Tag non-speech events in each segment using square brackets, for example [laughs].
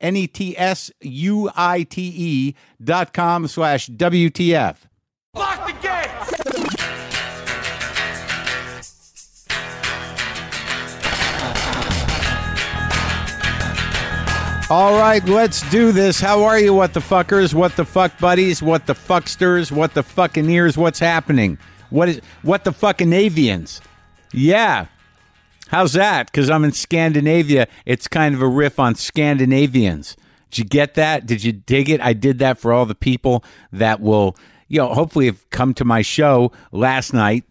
N E T S U I T E dot com slash WTF. Lock the gates! All right, let's do this. How are you, what the fuckers, what the fuck buddies, what the fucksters, what the fucking ears, what's happening? What is what the fucking avians? Yeah. How's that? Because I'm in Scandinavia. It's kind of a riff on Scandinavians. Did you get that? Did you dig it? I did that for all the people that will, you know, hopefully have come to my show last night.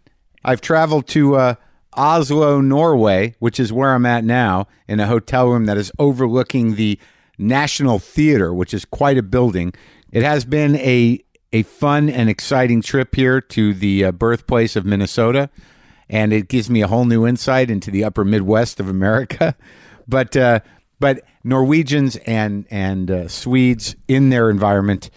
I've traveled to uh, Oslo, Norway, which is where I'm at now, in a hotel room that is overlooking the National Theater, which is quite a building. It has been a a fun and exciting trip here to the uh, birthplace of Minnesota, and it gives me a whole new insight into the upper Midwest of America. [laughs] But uh, but Norwegians and and uh, Swedes in their environment,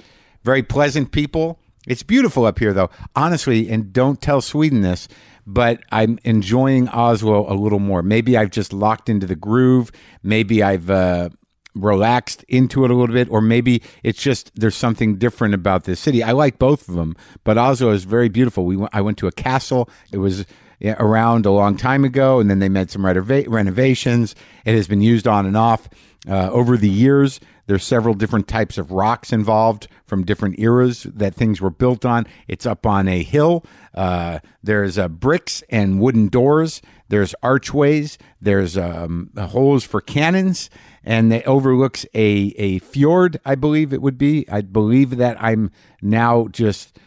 very pleasant people. It's beautiful up here, though, honestly. And don't tell Sweden this, but I'm enjoying Oslo a little more. Maybe I've just locked into the groove. Maybe I've uh, relaxed into it a little bit, or maybe it's just there's something different about this city. I like both of them, but Oslo is very beautiful. We went, I went to a castle. It was around a long time ago, and then they made some renova- renovations. It has been used on and off uh, over the years. There's several different types of rocks involved from different eras that things were built on. It's up on a hill. Uh, there's uh, bricks and wooden doors. There's archways. There's um, holes for cannons, and it overlooks a a fjord. I believe it would be. I believe that I'm now just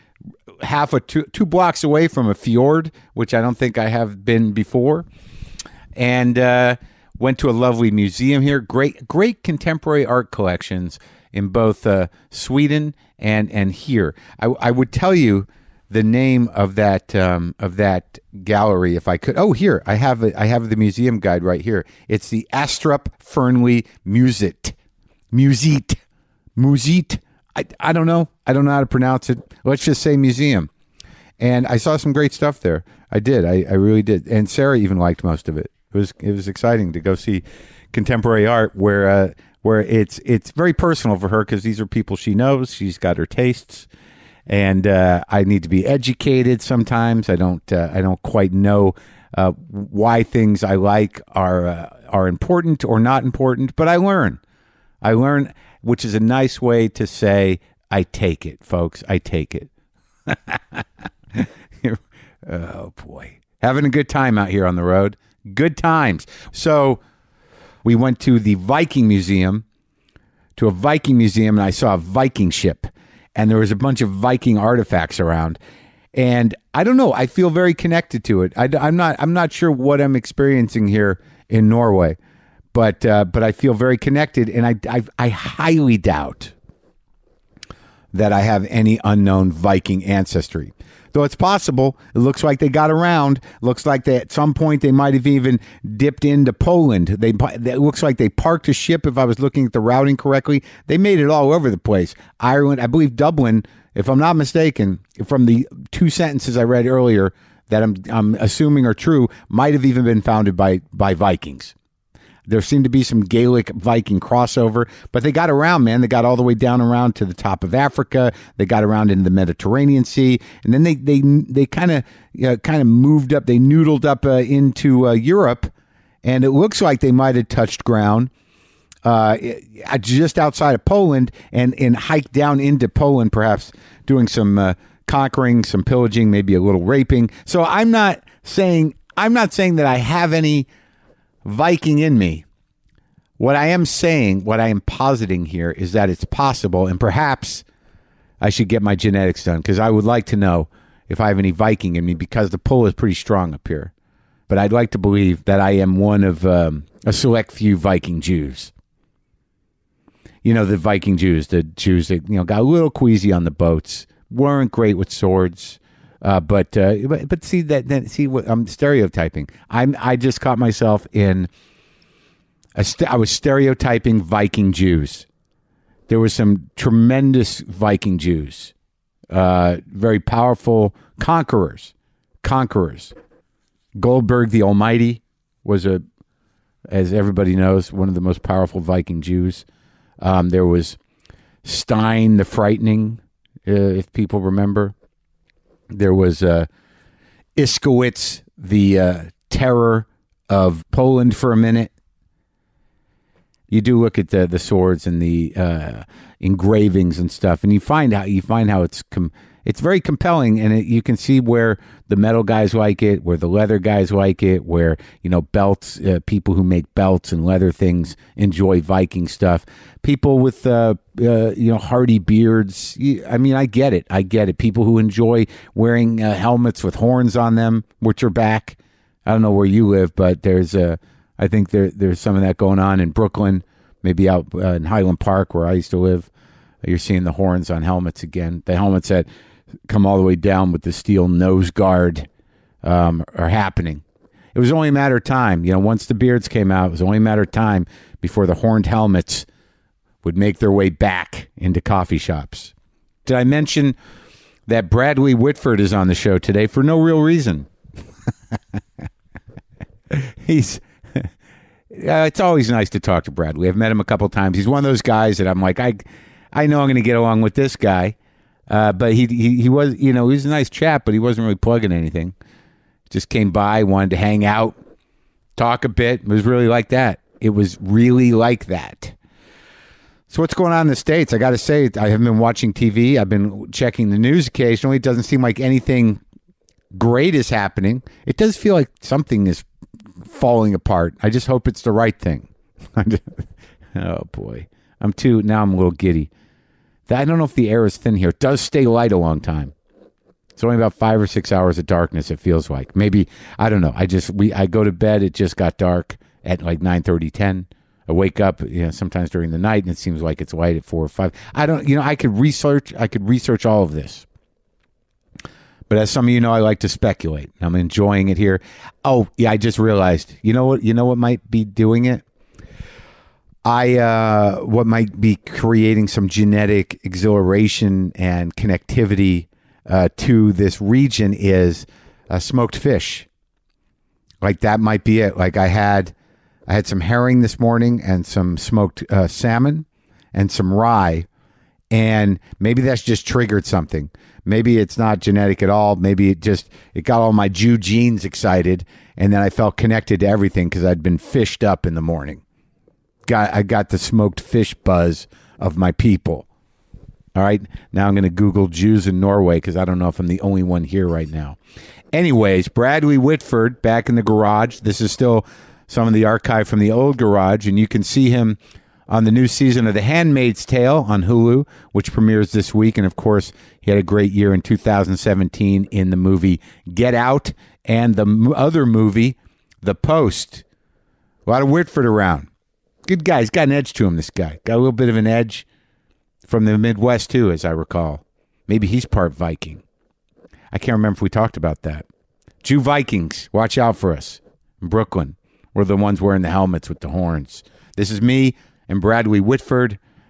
half a two, two blocks away from a fjord, which I don't think I have been before, and uh, went to a lovely museum here. Great, great contemporary art collections in both uh, Sweden and and here. I, I would tell you the name of that um, of that gallery if I could. Oh, here I have it. I have the museum guide right here. It's the Astrup Fearnley Musit Musit Musit. I, I don't know. I don't know how to pronounce it. Let's just say museum. And I saw some great stuff there. I did. I, I really did. And Sarah even liked most of it. It was it was exciting to go see contemporary art where uh, where it's it's very personal for her because these are people she knows. She's got her tastes, and uh, I need to be educated. Sometimes I don't uh, I don't quite know uh, why things I like are uh, are important or not important, but I learn. I learn, which is a nice way to say I take it, folks. I take it. [laughs] oh boy, having a good time out here on the road. Good times. So we went to the Viking Museum, to a Viking museum, and I saw a Viking ship, and there was a bunch of Viking artifacts around. And I don't know. I feel very connected to it. I, am not. I'm not sure what I'm experiencing here in Norway, but uh, but I feel very connected, and I, I I highly doubt that I have any unknown Viking ancestry. Though it's possible, it looks like they got around. Looks like they at some point they might have even dipped into Poland. They it looks like they parked a ship. If I was looking at the routing correctly, they made it all over the place. Ireland, I believe Dublin, if I'm not mistaken, from the two sentences I read earlier that I'm I'm assuming are true, might have even been founded by by Vikings. There seemed to be some Gaelic Viking crossover, but they got around, man. They got all the way down around to the top of Africa. They got around into the Mediterranean Sea, and then they they they kind of kind of moved up. They noodled up uh, into uh, Europe, and it looks like they might have touched ground uh, just outside of Poland and and hike down into Poland, perhaps doing some uh, conquering, some pillaging, maybe a little raping. So I'm not saying I'm not saying that I have any Viking in me. What I am saying, what I am positing here, is that it's possible, and perhaps I should get my genetics done because I would like to know if I have any Viking in me because the pull is pretty strong up here. But I'd like to believe that I am one of um, a select few Viking Jews. You know, the Viking Jews, the Jews that, you know, got a little queasy on the boats, weren't great with swords. Uh, but, uh, but but see that then see what I'm stereotyping. I'm I just caught myself in st- I was stereotyping Viking Jews. There were some tremendous Viking Jews, uh, very powerful conquerors, conquerors. Goldberg the Almighty was a, as everybody knows, one of the most powerful Viking Jews. Um, there was Stein the Frightening, uh, if people remember. There was uh, Iskowitz, the uh, terror of Poland for a minute. You do look at the the swords and the uh, engravings and stuff, and you find how you find how it's com- it's very compelling, and it, you can see where the metal guys like it, where the leather guys like it, where you know belts, uh, people who make belts and leather things enjoy Viking stuff. People with uh, uh, you know hardy beards. I mean, I get it, I get it. People who enjoy wearing uh, helmets with horns on them, which are back. I don't know where you live, but there's a. I think there there's some of that going on in Brooklyn, maybe out uh, in Highland Park where I used to live. You're seeing the horns on helmets again. The helmets that come all the way down with the steel nose guard um, are happening. It was only a matter of time. You know, once the beards came out, it was only a matter of time before the horned helmets would make their way back into coffee shops. Did I mention that Bradley Whitford is on the show today for no real reason? [laughs] He's [laughs] uh, it's always nice to talk to Bradley. I've met him a couple times. He's one of those guys that I'm like, I, I know I'm going to get along with this guy. Uh, but he, he he was you know he was a nice chap, but he wasn't really plugging anything. Just came by, wanted to hang out, talk a bit. It was really like that. It was really like that. So what's going on in the states? I got to say, I haven't been watching TV. I've been checking the news occasionally. It doesn't seem like anything great is happening. It does feel like something is falling apart. I just hope it's the right thing. [laughs] oh boy, I'm too now. I'm a little giddy. I don't know if the air is thin here. It does stay light a long time. It's only about five or six hours of darkness. It feels like maybe I don't know. I just we I go to bed. It just got dark at like 9, 10. I wake up, you know, sometimes during the night, and it seems like it's light at four or five. I don't, you know, I could research. I could research all of this. But as some of you know, I like to speculate. I'm enjoying it here. Oh, yeah, I just realized. You know what? You know what might be doing it? I uh, what might be creating some genetic exhilaration and connectivity uh, to this region is uh, smoked fish. Like that might be it. Like I had, I had some herring this morning and some smoked uh, salmon and some rye, and maybe that's just triggered something. Maybe it's not genetic at all. Maybe it just it got all my Jew genes excited, and then I felt connected to everything because I'd been fished up in the morning got I got the smoked fish buzz of my people. All right, now I'm going to Google Jews in Norway because I don't know if I'm the only one here right now. Anyways, Bradley Whitford back in the garage. This is still some of the archive from the old garage, and you can see him on the new season of The Handmaid's Tale on Hulu, which premieres this week. And of course, he had a great year in 2017 in the movie Get Out and the other movie, The Post. A lot of Whitford around. Good guy. He's got an edge to him, this guy. Got a little bit of an edge from the Midwest, too, as I recall. Maybe he's part Viking. I can't remember if we talked about that. Jew Vikings, watch out for us. In Brooklyn, we're the ones wearing the helmets with the horns. This is me and Bradley Whitford.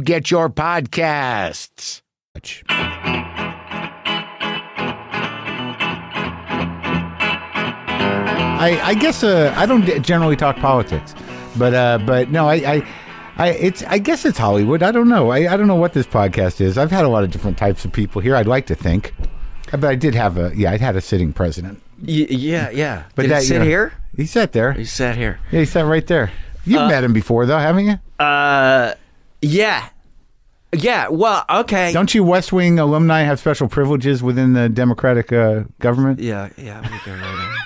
get your podcasts. I, I guess uh, I don't generally talk politics, but uh, but no, I, I, I it's I guess it's Hollywood. I don't know. I, I don't know what this podcast is. I've had a lot of different types of people here. I'd like to think, but I did have a yeah. I had a sitting president. Y- yeah, yeah. But Did that, he sit you know, here? He sat there. He sat here. Yeah, he sat right there. You've met him before, though, haven't you? Uh, yeah, yeah. Well, okay. Don't you West Wing alumni have special privileges within the Democratic uh, government? Yeah, yeah. We go right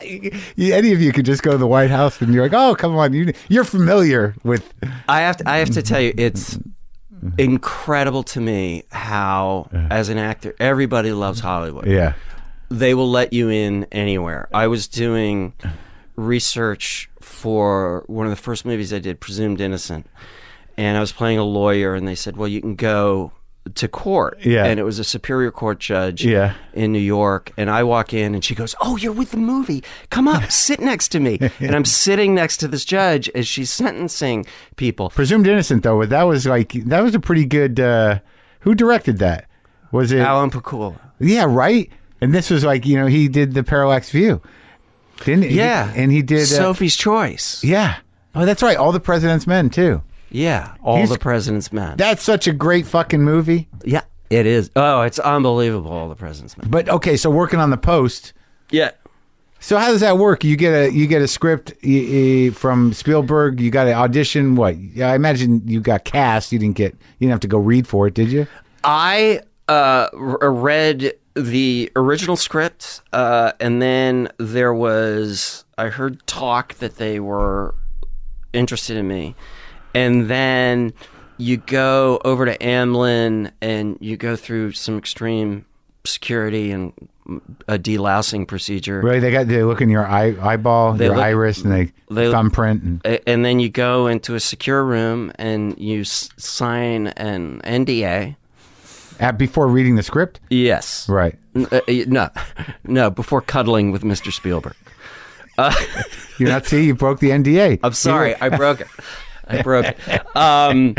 [laughs] You- Any of you could just go to the White House and you're like, oh, come on, you, you're familiar with. I have to. I have to tell you, it's incredible to me how, as an actor, everybody loves Hollywood. Yeah. they will let you in anywhere. I was doing research for one of the first movies I did, Presumed Innocent, and I was playing a lawyer, and they said, "Well, you can go to court." Yeah. and it was a Superior Court judge. Yeah. in New York, and I walk in, and she goes, "Oh, you're with the movie. Come up, [laughs] sit next to me." and I'm sitting next to this judge as she's sentencing people. Presumed innocent, though, that was like, that was a pretty good. Uh, who directed that? Was it? Alan Pakula. Yeah, right? And this was like, you know, he did the Parallax View. Didn't he? Yeah, And he did. Uh, Sophie's Choice. yeah. Oh, that's right. All the President's Men, too. Yeah, all He's- the President's Men. That's such a great fucking movie. yeah, it is. Oh, it's unbelievable. All the President's Men. But okay, so working on the post. Yeah. So how does that work? You get a you get a script from Spielberg. You got to audition. What? Yeah, I imagine you got cast. You didn't get. You didn't have to go read for it, did you? I uh, read the original script, uh, and then there was I heard talk that they were interested in me, and then you go over to Amblin and you go through some extreme security and a delousing procedure. Right. They got they look in your eye eyeball, They your look- iris, and they, they- thumbprint. And, and then you go into a secure room and you s- sign an NDA. At, before reading the script. Yes. Right. Uh, uh, no, [laughs] no. Before cuddling with Mr. Spielberg. [laughs] You're not see. You broke the NDA. I'm sorry, I broke it. I broke it. Um,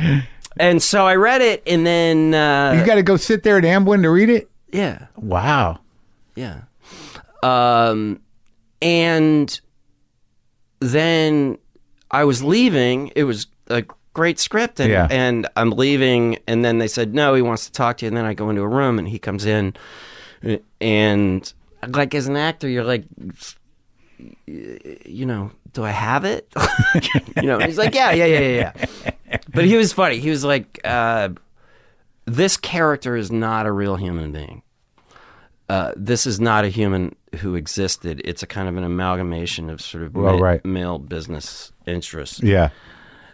and so I read it, and then uh, You got to go sit there at Amblin to read it. yeah, Wow. yeah. Um, and then I was leaving. It was a great script, and Yeah. and I'm leaving, and then they said no, he wants to talk to you, and then I go into a room, and he comes in, and like as an actor, you're like. You know, do I have it? [laughs] you know, he's like, yeah, yeah, yeah, yeah, yeah. But he was funny. He was like, uh, this character is not a real human being. Uh, this is not a human who existed. It's a kind of an amalgamation of sort of Well, ma- right. male business interests. Yeah.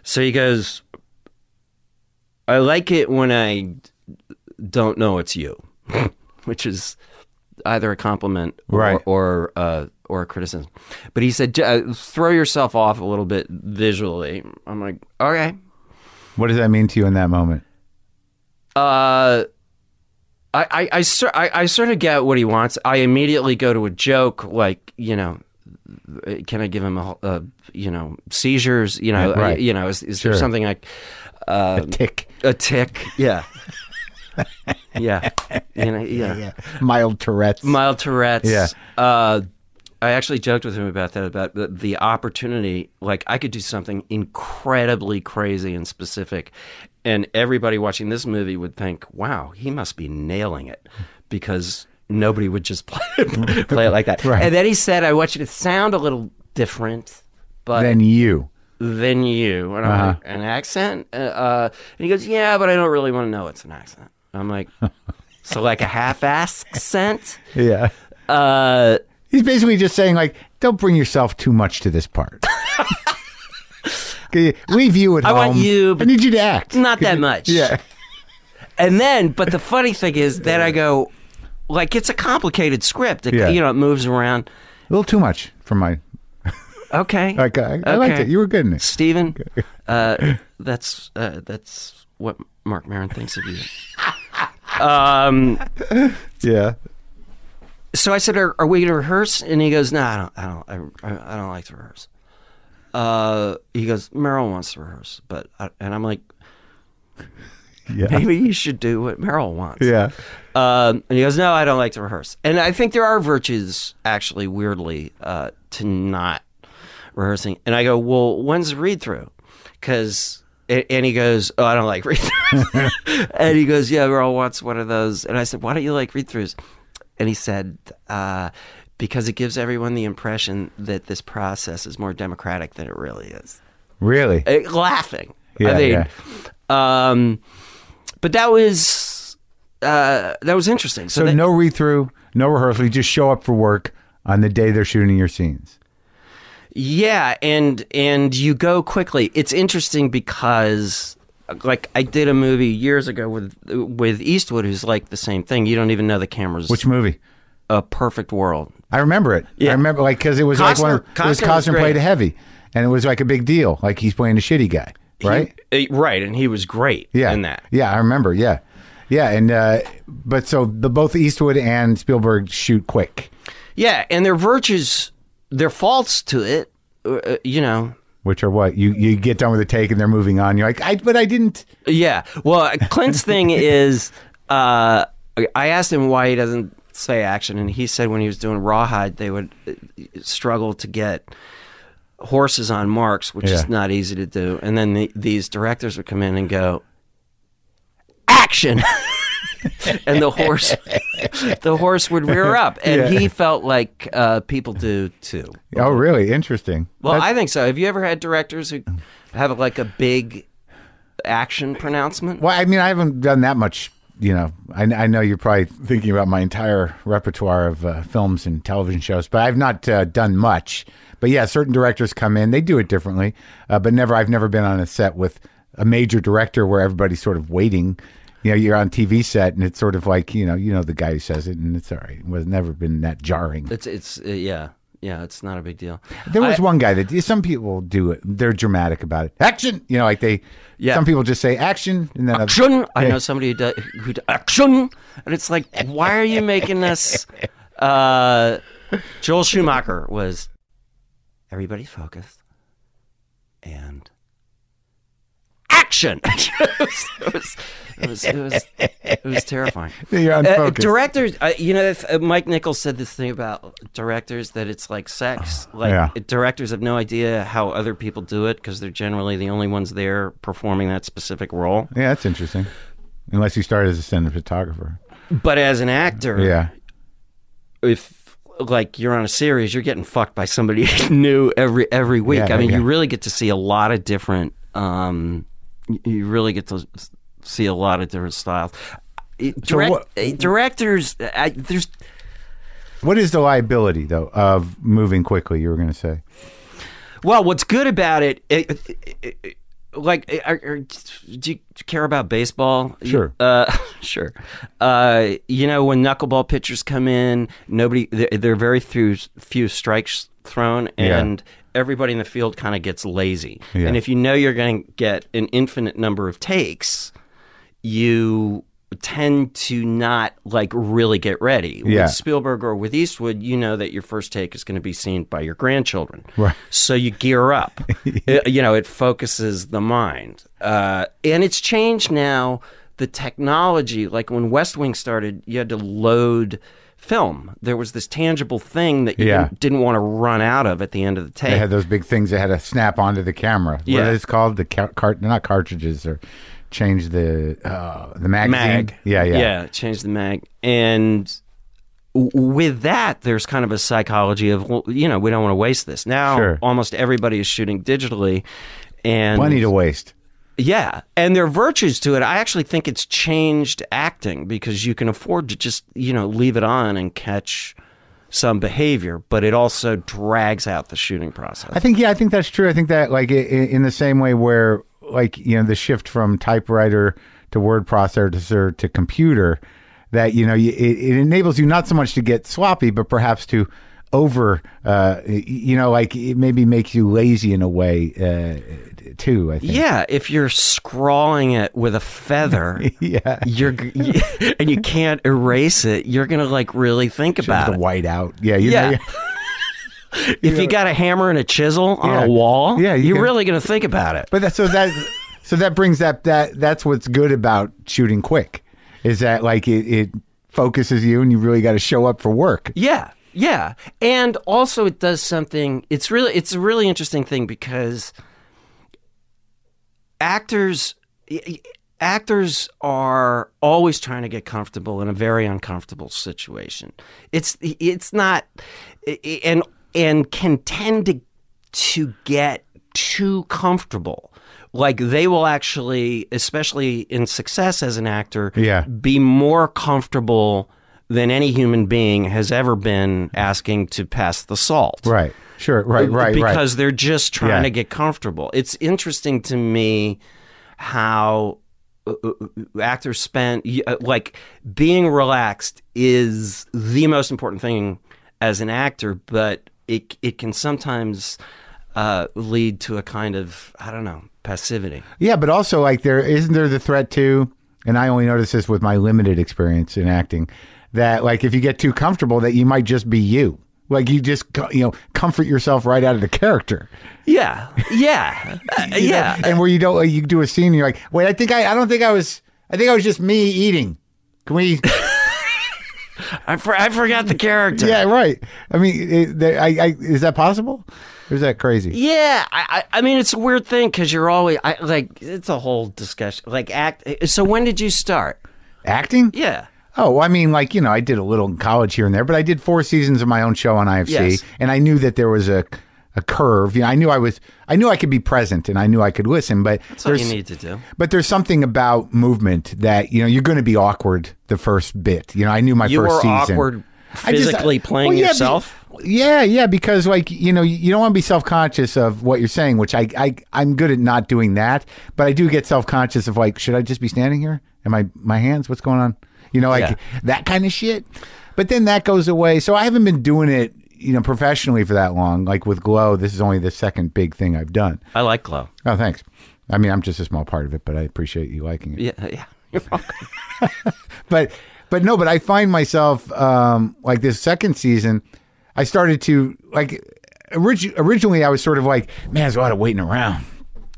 So he goes, I like it when I don't know it's you, [laughs] which is either a compliment or Right. or, uh, or a criticism. But he said, uh, throw yourself off a little bit visually. I'm like, okay. What does that mean to you in that moment? Uh, I, I, I, I, I sort of get what he wants. I immediately go to a joke like, you know, can I give him a, a you know, seizures? You know, Yeah, right. uh, you know, is, is Sure. there something like uh, Tick. a tick? Yeah, [laughs] yeah, you know, yeah. Mild Tourette's. Mild Tourette's. Yeah. Uh, I actually joked with him about that about the, the opportunity. Like I could do something incredibly crazy and specific, and everybody watching this movie would think, "Wow, he must be nailing it," because nobody would just [laughs] play it, play it like that. [laughs] Right. And then he said, "I want you to sound a little different." But Then you. than you. And I'm Uh-huh. like, an accent? Uh, uh, and he goes, yeah, but I don't really want to know it's an accent. I'm like, [laughs] so like a half ass accent? Yeah. Uh, He's basically just saying, like, don't bring yourself too much to this part. Leave you at I home. want you, I need you to act. not that much. Yeah. And then, but the funny thing is that I go, like, it's a complicated script. It, Yeah. You know, it moves around. A little too much for my. [laughs] Okay. Like, I, I liked Okay. it. You were good in it. Steven, uh, that's uh, that's what Marc Maron thinks of you. Um, Yeah. so I said, "Are, are we going to rehearse?" And he goes, "No, I don't. I don't. I, I don't like to rehearse." Uh, he goes, "Meryl wants to rehearse, but," I, and I'm like, Yeah. [laughs] "Maybe you should do what Meryl wants." Yeah. Um, and he goes, "No, I don't like to rehearse." And I think there are virtues, actually, weirdly, uh, to not rehearsing. And I go, "Well, when's the read through?" Because and he goes, "Oh, I don't like [laughs] read throughs." and he goes, "Yeah, Meryl wants one of those." And I said, "Why don't you like read throughs?" And he said, uh, "Because it gives everyone the impression that this process is more democratic than it really is." Really? Uh, laughing. Yeah, I mean, yeah. um, but that was uh, that was interesting. So, So no read through, no rehearsal. You just show up for work on the day they're shooting your scenes. yeah, and and you go quickly. It's interesting because. Like I did a movie years ago with with Eastwood, who's like the same thing. You don't even know the cameras. Which movie? a perfect world. I remember it. Yeah. I remember like because it was like one. Of, Costner- it was Costner was played a heavy, and it was like a big deal. Like he's playing a shitty guy, right? He- uh, right, and he was great yeah. in that. Yeah, I remember. Yeah, yeah, and uh, but so the both Eastwood and Spielberg shoot quick, Yeah, and their virtues, their faults to it, uh, you know, which are what you you get done with a take and they're moving on. You're like, I but I didn't. Yeah. Well, Clint's thing [laughs] is, uh, I asked him why he doesn't say action, and he said when he was doing Rawhide, they would uh, struggle to get horses on marks, which Yeah. is not easy to do. And then the, these directors would come in and go, action. [laughs] and the horse, the horse would rear up, and Yeah. he felt like uh, people do too. Oh, really? Interesting. Well, That's- I think so. Have you ever had directors who have like a big action pronouncement? Well, I mean, I haven't done that much. You know, I, I know you're probably thinking about my entire repertoire of uh, films and television shows, but I've not uh, done much. But yeah, certain directors come in, they do it differently. Uh, but never, I've never been on a set with a major director where everybody's sort of waiting. You know, you're on TV set, and it's sort of like you know, you know the guy who says it, and it's all right. It was never been that jarring. It's it's uh, yeah yeah. It's not a big deal. There was I- one guy that some people do it. They're dramatic about it. Action, you know, like they. Yeah. Some people just say action, and then other- action. I Yeah. know somebody who does who d- action, and it's like, why are you making this? Uh, Joel Schumacher was everybody focused and action. [laughs] it, was, it, was, it was it was it was terrifying. [laughs] You're Uh, directors, uh, you know, if, uh, Mike Nichols said this thing about directors that it's like sex. Like Yeah. directors have no idea how other people do it because they're generally the only ones there performing that specific role. Yeah, that's interesting. Unless you start as a cinematographer. But as an actor, Yeah. if like you're on a series, you're getting fucked by somebody [laughs] new every every week. Yeah, I mean, yeah. you really get to see a lot of different. Um, you really get to see a lot of different styles. Direct, what- uh, directors, I, there's What is the liability, though, of moving quickly? You were going to say. Well, what's good about it, it- it- it- like, are, are, do you care about baseball? Sure. Uh, [laughs] sure. Uh, you know, when knuckleball pitchers come in, nobody, there, there are very few, few strikes thrown, Yeah. and everybody in the field kind of gets lazy. Yeah. And if you know you're going to get an infinite number of takes, you tend to not like really get ready. Yeah. With Spielberg or with Eastwood, you know that your first take is going to be seen by your grandchildren. Right. So you gear up. [laughs] It- you know, it focuses the mind. Uh, and it's changed now. The technology, like when West Wing started, you had to load film. There was this tangible thing that you Yeah. didn't, didn't want to run out of at the end of the tape. They had those big things that had to snap onto the camera. Yeah. is it called? The car- cart, not cartridges, or change the uh, the magazine. mag. Yeah, yeah, Yeah, change the mag. And w- with that, there's kind of a psychology of, well, you know, we don't want to waste this. Now, Sure. almost everybody is shooting digitally. And Plenty to waste. yeah, and there are virtues to it. I actually think it's changed acting because you can afford to just, you know, leave it on and catch some behavior, but it also drags out the shooting process. I think yeah, I think that's true. I think that like i- i- in the same way where like you know the shift from typewriter to word processor to computer, that you know it, it enables you not so much to get sloppy, but perhaps to over uh you know like it maybe makes you lazy in a way uh too. I think. yeah, if you're scrawling it with a feather, [laughs] Yeah. you're [laughs] and you can't erase it, you're gonna like really think about the it. white out. Yeah, you Yeah. know. [laughs] [laughs] If you got a hammer and a chisel on Yeah. a wall, Yeah, you you're can- really gonna think about it. But that, so that so that brings that that that's what's good about shooting quick is that like it, it focuses you and you really got to show up for work. Yeah, yeah, and also it does something. It's really it's a really interesting thing because actors actors are always trying to get comfortable in a very uncomfortable situation. It's it's not and and can tend to to get too comfortable. Like they will actually, especially in success as an actor, Yeah. be more comfortable than any human being has ever been asking to pass the salt. Right. Sure. Right. Right. Because right. they're just trying Yeah. to get comfortable. It's interesting to me how uh, uh, actors spend uh, like being relaxed is the most important thing as an actor, but it it can sometimes uh, lead to a kind of I don't know passivity. Yeah, but also like there isn't there the threat too, and I only notice this with my limited experience in acting, that like if you get too comfortable, that you might just be you. Like you just you know comfort yourself right out of the character. Yeah, yeah, [laughs] Uh, You know? yeah. and where you don't like, you do a scene, and you're like, wait, I think I I don't think I was I think I was just me eating. Can we? I, for, I forgot the character. yeah, right. I mean, it, I, I, is that possible? Or is that crazy? Yeah, I, I I mean it's a weird thing because you're always I, like it's a whole discussion. Like act. So when did you start? Acting? Yeah. Oh, I mean, like you know, I did a little in college here and there, but I did four seasons of my own show on IFC, Yes. and I knew that there was a a curve. You know, I knew I was, I knew I could be present, and I knew I could listen. But That's all there's, you need to do. but there's something about movement that you know you're going to be awkward the first bit. You know, I knew my You first were season. awkward I just- uh, physically playing well, yeah, be- yourself. yeah, yeah, because like you know, you don't want to be self conscious of what you're saying, which I, I I'm good at not doing that, but I do get self conscious of like, should I just be standing here? Am I my hands? What's going on? You know, like Yeah. that kind of shit. But then that goes away. So I haven't been doing it, you know, professionally for that long. Like with Glow, this is only the second big thing I've done. I like glow. Oh, thanks. I mean, I'm just a small part of it, but I appreciate you liking it Yeah, yeah. [laughs] You're welcome. [laughs] but but no, but I find myself um, like this second season. I started to like orig- originally. I was sort of like, man, there's a lot of waiting around,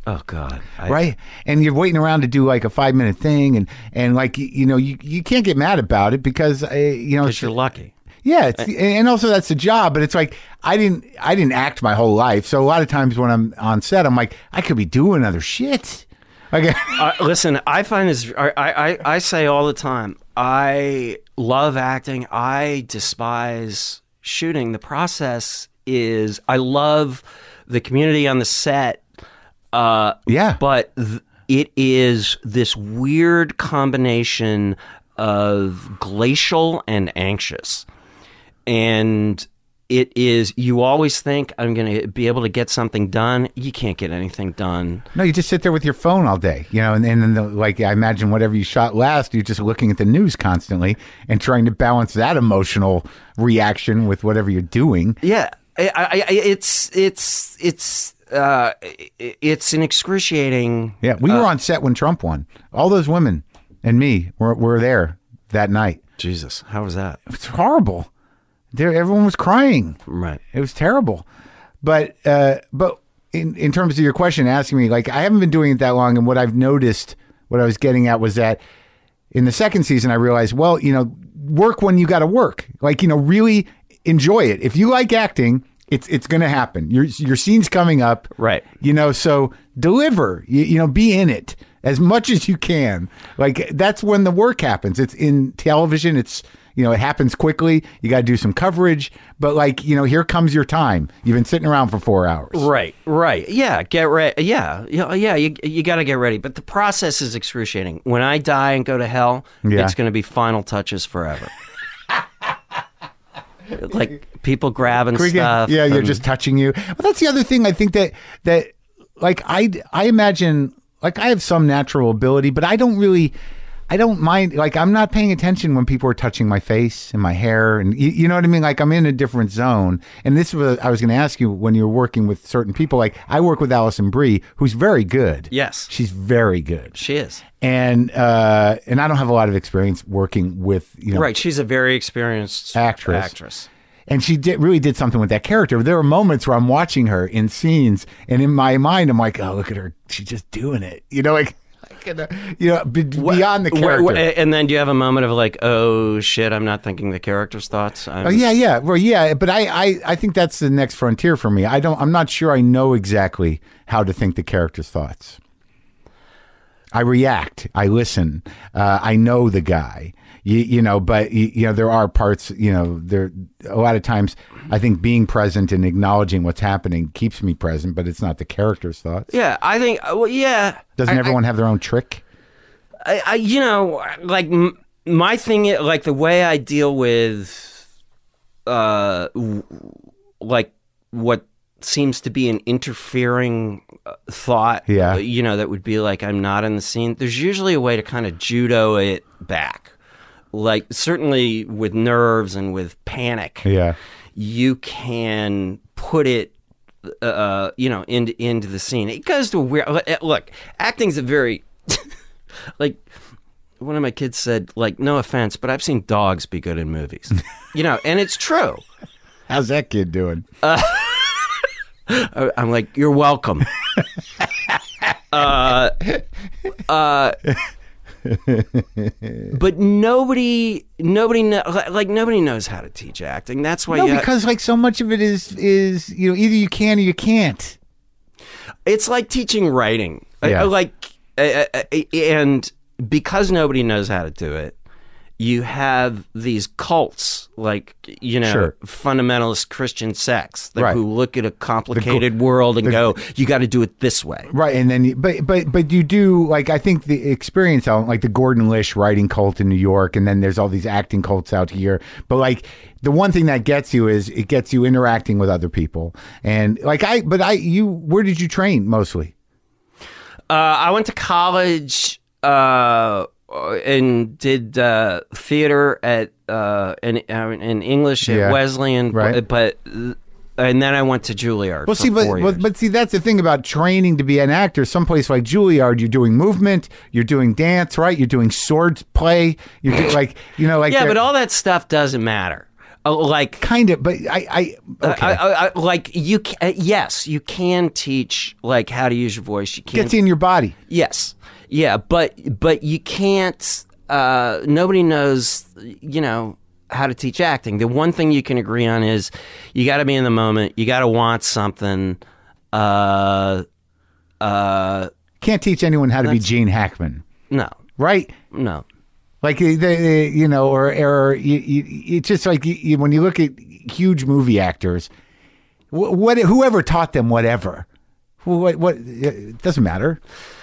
oh God. I, right? And you're waiting around to do like a five minute thing, and and like you, know you you can't get mad about it because uh, you know you're lucky. Yeah, it's, and also that's the job. But it's like I didn't I didn't act my whole life, so a lot of times when I'm on set, I'm like I could be doing other shit. Like, [laughs] Uh, listen, I find this. I, I I say all the time. I love acting. I despise shooting. The process is. I love the community on the set. Uh, yeah, but th- it is this weird combination of glacial and anxious. And it is, you always think, I'm going to be able to get something done. You can't get anything done. No, you just sit there with your phone all day, you know, and, and then the, like I imagine whatever you shot last, you're just looking at the news constantly and trying to balance that emotional reaction with whatever you're doing. Yeah. I, I, I- it's, it's, it's, uh, it's an excruciating. Yeah, we were on set when Trump won. All those women and me were, were there that night. Jesus. How was that? It's horrible. There, everyone was crying. Right. It was terrible. But uh, but in in terms of your question, asking me like I haven't been doing it that long, and what I've noticed, what I was getting at was that in the second season, I realized, well, you know, work when you got to work. Like you know, really enjoy it. If you like acting, it's it's going to happen. Your your scene's coming up, Right. You know, so deliver. You, you know, be in it as much as you can. Like that's when the work happens. It's in television. It's you know, it happens quickly. You got to do some coverage, but like you know, here comes your time. You've been sitting around for four hours. Right, right. Yeah, get ready. Yeah, yeah, yeah. You you got to get ready. But the process is excruciating. When I die and go to hell, Yeah. it's going to be final touches forever. like people grabbing get- stuff. yeah, you're just touching you. Well, that's the other thing. I think that that like I I imagine like I have some natural ability, but I don't really. I don't mind. Like I'm not paying attention when people are touching my face and my hair, and you, you know what I mean. Like I'm in a different zone. And this was I was going to ask you when you're working with certain people. Like I work with Alison Brie, who's very good. Yes. she's very good. She is. And uh, and I don't have a lot of experience working with you know Right. She's a very experienced Actress. Actress. and she did really did something with that character. There are moments where I'm watching her in scenes, and in my mind, I'm like, "Oh, look at her! She's just doing it." You know, like, uh, you know, be, beyond the character. wh- and then do you have a moment of like, oh shit, I'm not thinking the character's thoughts. I'm, Oh yeah, yeah, well, yeah, but I, I, I think that's the next frontier for me. I don't, I'm not sure I know exactly how to think the character's thoughts. I react, I listen, uh, I know the guy, you, you know, but you, you know there are parts, you know, there a lot of times I think being present and acknowledging what's happening keeps me present, but it's not the character's thoughts. Yeah, I think. uh, Well, yeah. Doesn't I- everyone have their own trick? I, I you know, like m- my thing, like the way I deal with, uh, w- like what seems to be an interfering uh, thought. Yeah. you know, that would be like I'm not in the scene. There's usually a way to kind of judo it back. Like certainly with nerves and with panic, Yeah, you can put it uh, you know into into the scene. It goes to a weird look acting's a very [laughs] like one of my kids said like no offense but i've seen dogs be good in movies. [laughs] You know and it's true. How's that kid doing? [laughs] I- i'm like you're welcome. Uh, uh, [laughs] but nobody nobody know, like nobody knows how to teach acting that's why no, you because like so much of it is is you know either you can or you can't. It's like teaching writing. Yeah. Like, and because nobody knows how to do it, you have these cults, like you know, Sure. fundamentalist Christian sects, that Right. who look at a complicated world and go, "You got to do it this way." Right, and then you, but but but you do like I think the experience like the Gordon Lish writing cult in New York, and then there's all these acting cults out here. But like the one thing that gets you is it gets you interacting with other people, and like I, but I, you, where did you train mostly? Uh, I went to college uh, and did uh, theater at uh, in, uh, in English at Yeah. Wesleyan, Right. but and then I went to Juilliard. Well, for see, but, four but years. but see, that's the thing about training to be an actor. Someplace like Juilliard, you're doing movement, you're doing dance, right? You're doing sword play. You're do, like, you know, like yeah, they're- but all that stuff doesn't matter. Uh, like kind of. But I, I okay. I, I, I, like you uh, yes you can teach like how to use your voice you can gets in your body. yes yeah but but you can't uh, nobody knows you know how to teach acting the one thing you can agree on is you got to be in the moment you got to want something uh uh Can't teach anyone how to be Gene Hackman, no right? no Like the, the you know, or or you, you, it's just like you, you, when you look at huge movie actors, wh- what whoever taught them whatever, what what it doesn't matter.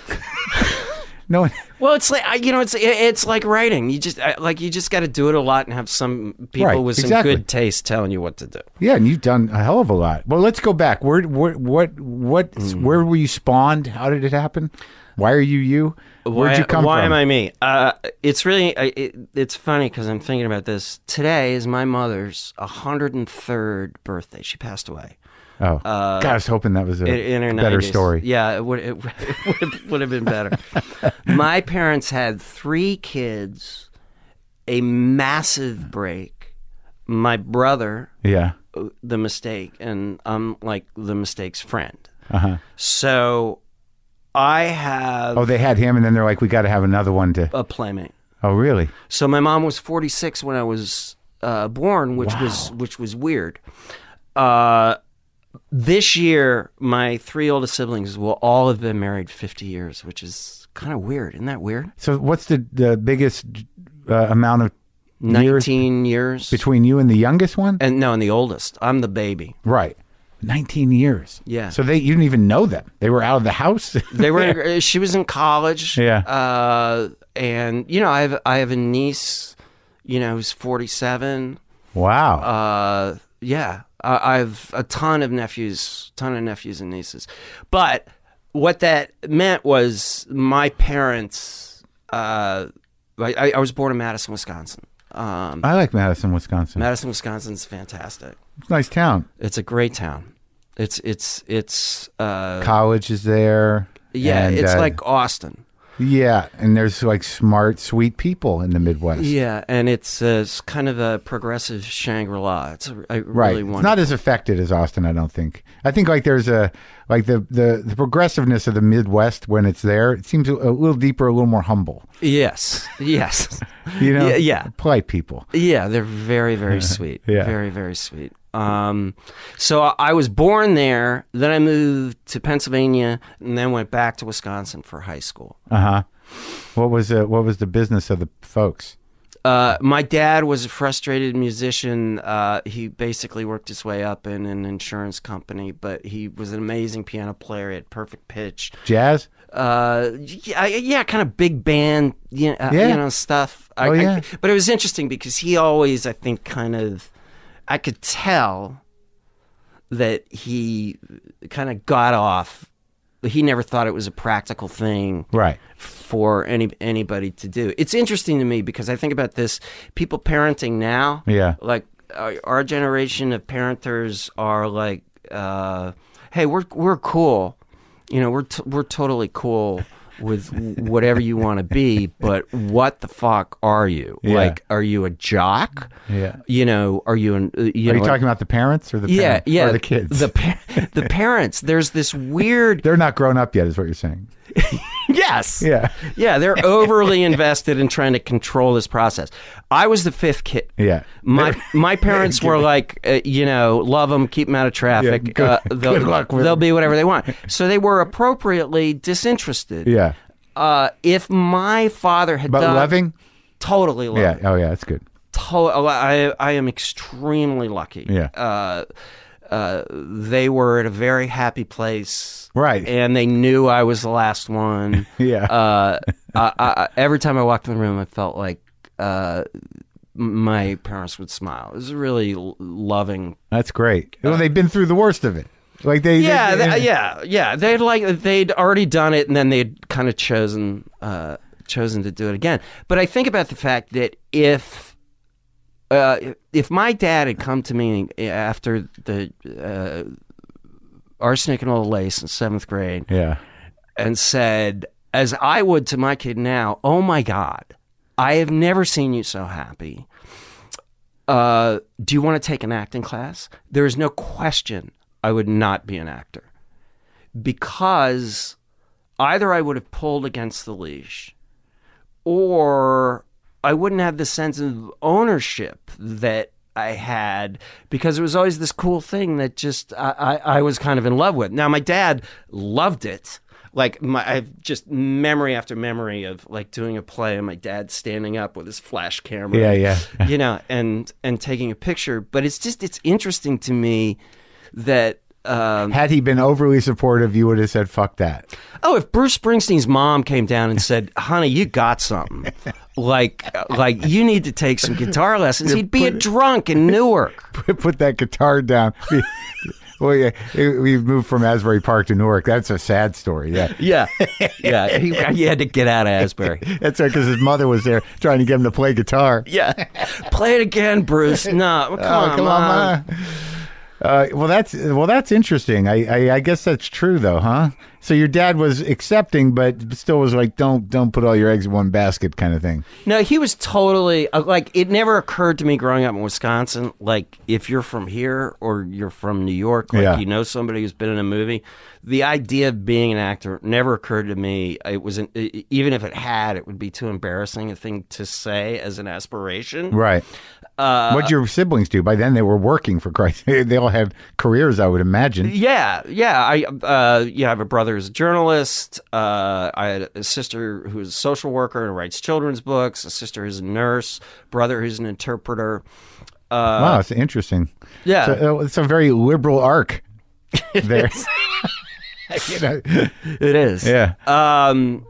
[laughs] no one. Well, it's like you know, it's it's like writing. You just like you just got to do it a lot and have some people Right, with some exactly. good taste telling you what to do. Yeah, and you've done a hell of a lot. Well, let's go back. Where, where what what Hmm. where were you spawned? How did it happen? Why are you you? Where'd why, you come why from? Why am I me? Uh, it's really I- it, it's funny because I'm thinking about this. Today is my mother's 103rd birthday. She passed away Oh, God, I was hoping that was a in, better 90s. story. Yeah, it would it, [laughs] would have, would have been better. [laughs] my parents had three kids, a massive break. My brother, Yeah. uh, the mistake, and I'm like the mistake's friend. Uh huh. So I have Oh, they had him, and then they're like, we got to have another one to. a playmate. Oh, really? So my mom was 46 when I was uh, born, which was which was weird. Uh, this year, my three oldest siblings will all have been married 50 years, which is kind of weird. Isn't that weird? So, what's the the biggest uh, amount of 19 years. between you and the youngest one? and no, and the oldest. I'm the baby. Right. 19 years. Yeah. So they you didn't even know them. They were out of the house. [laughs] They were. She was in college. Yeah. Uh, and you know, I have I have a niece. You know, who's 47. wow. Uh, yeah, I, I've a ton of nephews, ton of nephews and nieces. But what that meant was my parents. Uh, I, I was born in Madison, Wisconsin. Um, I like Madison, Wisconsin. Madison, Wisconsin's fantastic. it's a nice town. It's a great town. It's it's it's uh, College is there. yeah, and, it's uh, like Austin. Yeah, and there's like smart, sweet people in the Midwest. Yeah, and it's, uh, it's kind of a progressive Shangri La. It's a, I Right. really it's not as affected as Austin, I don't think. I think like there's a like the the the progressiveness of the Midwest when it's there, it seems a, a little deeper, a little more humble. yes, yes, [laughs] You know? Yeah, yeah. Polite people. yeah. They're very, very [laughs] sweet. Yeah. very, very sweet. Um, so I- I was born there. Then I moved to Pennsylvania, and then went back to Wisconsin for high school. Uh-huh. What was uh, what was the business of the folks? Uh, my dad was a frustrated musician. Uh, he basically worked his way up in an insurance company, but he was an amazing piano player. He had perfect pitch. Jazz? uh yeah, yeah kind of big band you know, uh, Yeah. you know stuff Oh, I- yeah. but it was interesting because he always i think kind of i could tell that he kind of got off he never thought it was a practical thing Right. for any anybody to do it's interesting to me because i think about this people parenting now Yeah. like our, our generation of parenters are like uh hey we're we're cool you know we're t- we're totally cool with whatever you want to be but what the fuck are you Yeah. like are you a jock Yeah. you know are you an uh, you Are know you talking about the parents or the yeah parent- yeah or the kids? the the parents there's this weird [laughs] They're not grown up yet, is what you're saying. [laughs] yes Yeah. yeah they're overly invested in trying to control this process i was the fifth kid Yeah. my my parents [laughs] were like, uh, you know, love them, keep them out of traffic. Yeah, good- uh, [laughs] they'll, good luck with they'll be whatever they want. So they were appropriately disinterested. Yeah. Uh, if my father had But done loving? totally loving, Yeah. Oh yeah, that's good. to- I I am extremely lucky. Yeah. Uh, uh, they were at a very happy place. Right. And they knew I was the last one. [laughs] Yeah. Uh, I, I, every time I walked in the room, I felt like uh, my parents would smile. It was really l- loving. That's great. well, they've been through the worst of it. Like they Yeah, they, th- yeah, yeah. They'd like they'd already done it, and then they'd kind of chosen uh, chosen to do it again. But I think about the fact that if uh, if my dad had come to me after the uh, arsenic and old lace in seventh grade Yeah. and said, as I would to my kid now, "Oh my God, I have never seen you so happy. Uh, do you want to take an acting class?" There is no question I would not be an actor because either I would have pulled against the leash, or I wouldn't have the sense of ownership that I had because it was always this cool thing that just I, I, I was kind of in love with. Now my dad loved it. Like my, I have just memory after memory of like doing a play and my dad standing up with his flash camera. Yeah, yeah. you know, and and taking a picture. But it's just it's interesting to me that um, Had he been overly supportive, you would have said, "Fuck that." Oh, if Bruce Springsteen's mom came down and said, "Honey, you got something," like like you need to take some guitar lessons, he'd be a drunk in Newark. [laughs] Put that guitar down. [laughs] well, yeah, we've moved from Asbury Park to Newark. That's a sad story. Yeah, [laughs] Yeah, yeah. He, he had to get out of Asbury. that's right. Because his mother was there trying to get him to play guitar. Yeah, play it again, Bruce. No, come, Oh, on, come on, Ma. Uh, well, that's well, that's interesting. I, I I guess that's true, though, huh? So your dad was accepting, but still was like, "Don't don't put all your eggs in one basket," kind of thing. No, he was totally uh, like. It never occurred to me growing up in Wisconsin. Like, if you're from here or you're from New York, like Yeah. you know somebody who's been in a movie, the idea of being an actor never occurred to me. It was an, e- even if it had, it would be too embarrassing a thing to say as an aspiration. Right. Uh, What'd your siblings do? By then, they were working for Christ. [laughs] They all had careers, I would imagine. Yeah, yeah. I uh, yeah, I have a brother who's a journalist. Uh, I had a sister who's a social worker and writes children's books. A sister who's a nurse. Brother who's an interpreter. Uh, wow, it's interesting. yeah, So, uh, it's a very liberal arc [laughs] there. [laughs] you know, it is. yeah. Um,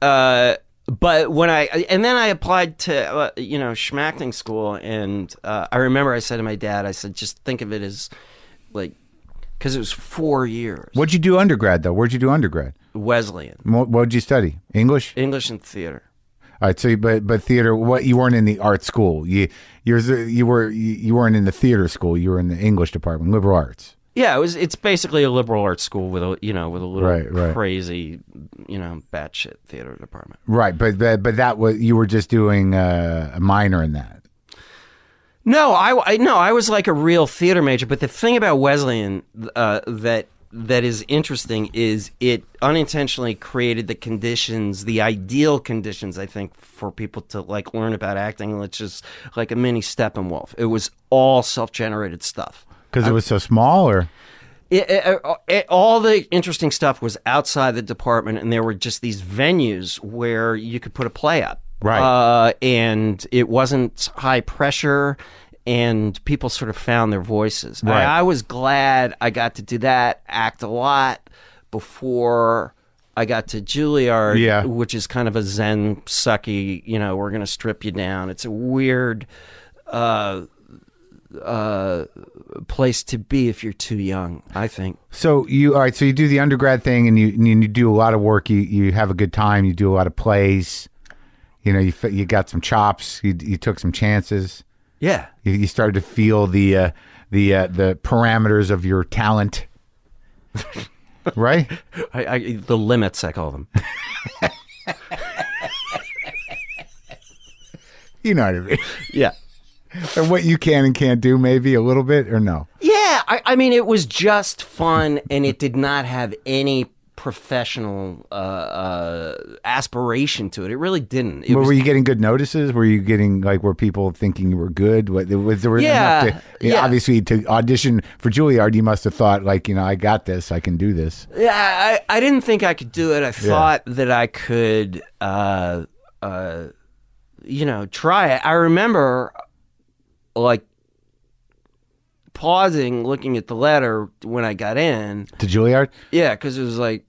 uh, but when I and then I applied to uh, you know schmacting school, and uh, I remember I said to my dad, I said, just think of it as like because it was four years What'd you do undergrad though? Where'd you do undergrad? Wesleyan What what'd you study? English. English and theater. All right. So, you- but but theater. What you weren't in the art school. You you you were you, you weren't in the theater school. You were in the English department, liberal arts. Yeah, it was. It's basically a liberal arts school with a you know with a little Right, right. crazy you know batshit theater department. Right. But but, but that was you were just doing uh, a minor in that. No, I, I no, I was like a real theater major. But the thing about Wesleyan uh, that that is interesting is it unintentionally created the conditions, the ideal conditions, I think, for people to like learn about acting. Which is like a mini Steppenwolf. It was all self-generated stuff. Because it was so small, or it, it, it, all the interesting stuff was outside the department, and there were just these venues where you could put a play up. Right. Uh, and it wasn't high pressure, and people sort of found their voices. Right. I, I was glad I got to do that, act a lot before. I got to Juilliard, Yeah. which is kind of a Zen sucky. You know, we're going to strip you down. It's a weird uh, uh, place to be if you're too young. I think. So you all right? So you do the undergrad thing, and you and you do a lot of work. You you have a good time. You do a lot of plays. You know, you you got some chops. You you took some chances. Yeah. You, you started to feel the uh, the uh, the parameters of your talent. [laughs] right? I, I, the limits, I call them. [laughs] You know what I mean? Yeah. and what you can and can't do, maybe a little bit, or no? Yeah. I, I mean, it was just fun, and it did not have any professional uh, uh, aspiration to it. It really didn't. It was, were you getting good notices? Were you getting like were people thinking you were good? What, was there Yeah, enough to yeah. obviously to audition for Juilliard? You must have thought like you know I got this, I can do this. Yeah, I, I didn't think I could do it. I thought that I could, uh, uh, you know, try it. I remember, like, pausing, looking at the letter when I got in. To Juilliard? Yeah, because it was like,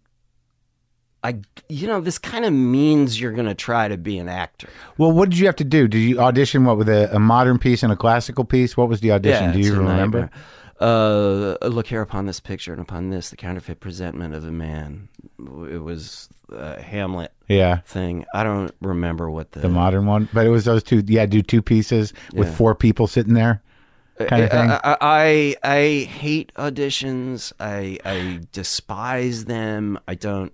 I, you know, this kind of means you're going to try to be an actor. Well, what did you have to do? Did you audition what with a, a modern piece and a classical piece? What was the audition? Yeah, do you remember? Uh, look here upon this picture and upon this, the counterfeit presentment of a man. It was uh, Hamlet Yeah, thing. I don't remember what the, the modern one. But it was those two. Yeah, do two pieces with Yeah. four people sitting there, kind of thing. I, I I I hate auditions. I I despise them. I don't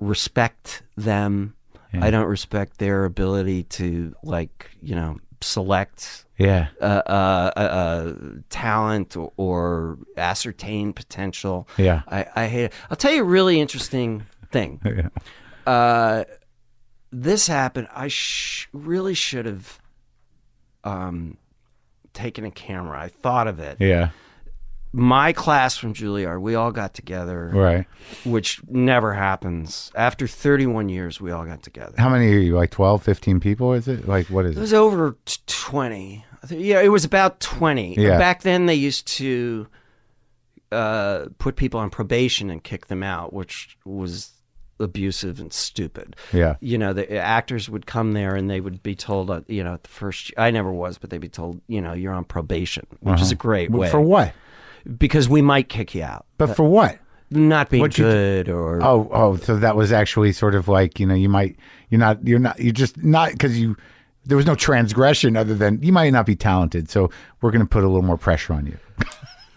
respect them. I don't respect their ability to like you know select yeah, uh, uh, uh, uh, talent or, or ascertain potential. Yeah. I, I hate it. I'll tell you a really interesting thing. [laughs] yeah. Uh, this happened. I sh- really should have um, taken a camera. I thought of it. yeah. My class from Juilliard, we all got together, Right. which never happens. After 31 years, we all got together. How many are you? Like 12, 15 people? Is it like what is It it? was over 20. Yeah, it was about 20. Yeah. Back then, they used to uh, put people on probation and kick them out, which was abusive and stupid. Yeah. You know, the actors would come there and they would be told, uh, you know, at the first, I never was, but they'd be told, you know, you're on probation, which is a great way. For what? Because we might kick you out. But uh, for what? Not being What'd you good or. Oh, oh, so that was actually sort of like you know you might you're not you're not you're just not because you there was no transgression other than you might not be talented, so we're going to put a little more pressure on you. [laughs]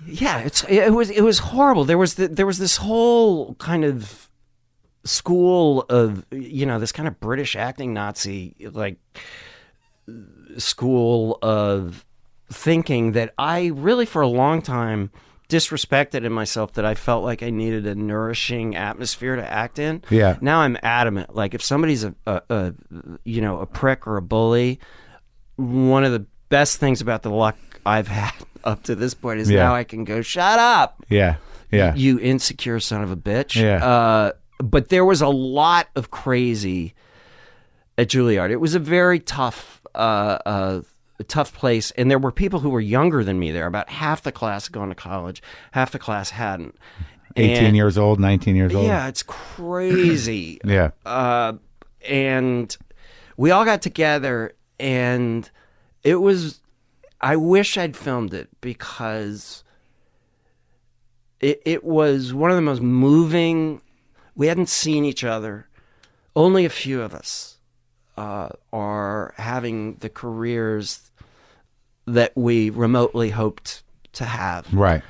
Yeah, it's it was it was horrible. There was the, there was this whole kind of school of you know this kind of British acting Nazi like school of thinking that I really for a long time disrespected in myself that I felt like I needed a nourishing atmosphere to act in. Yeah. Now I'm adamant. Like if somebody's a, a, a you know a prick or a bully, one of the best things about the luck I've [laughs] had up to this point is Yeah. now I can go shut up Yeah. Yeah. you insecure son of a bitch. Yeah. Uh, but there was a lot of crazy at Juilliard. It was a very tough, uh, uh, tough place, and there were people who were younger than me there. About half the class had gone to college, half the class hadn't. 18 And- years old, 19 years old. Yeah, it's crazy. [clears throat] Yeah. uh, and we all got together, and it was. I wish I'd filmed it because it, it was one of the most moving. We hadn't seen each other. Only a few of us uh, are having the careers that we remotely hoped to have Right.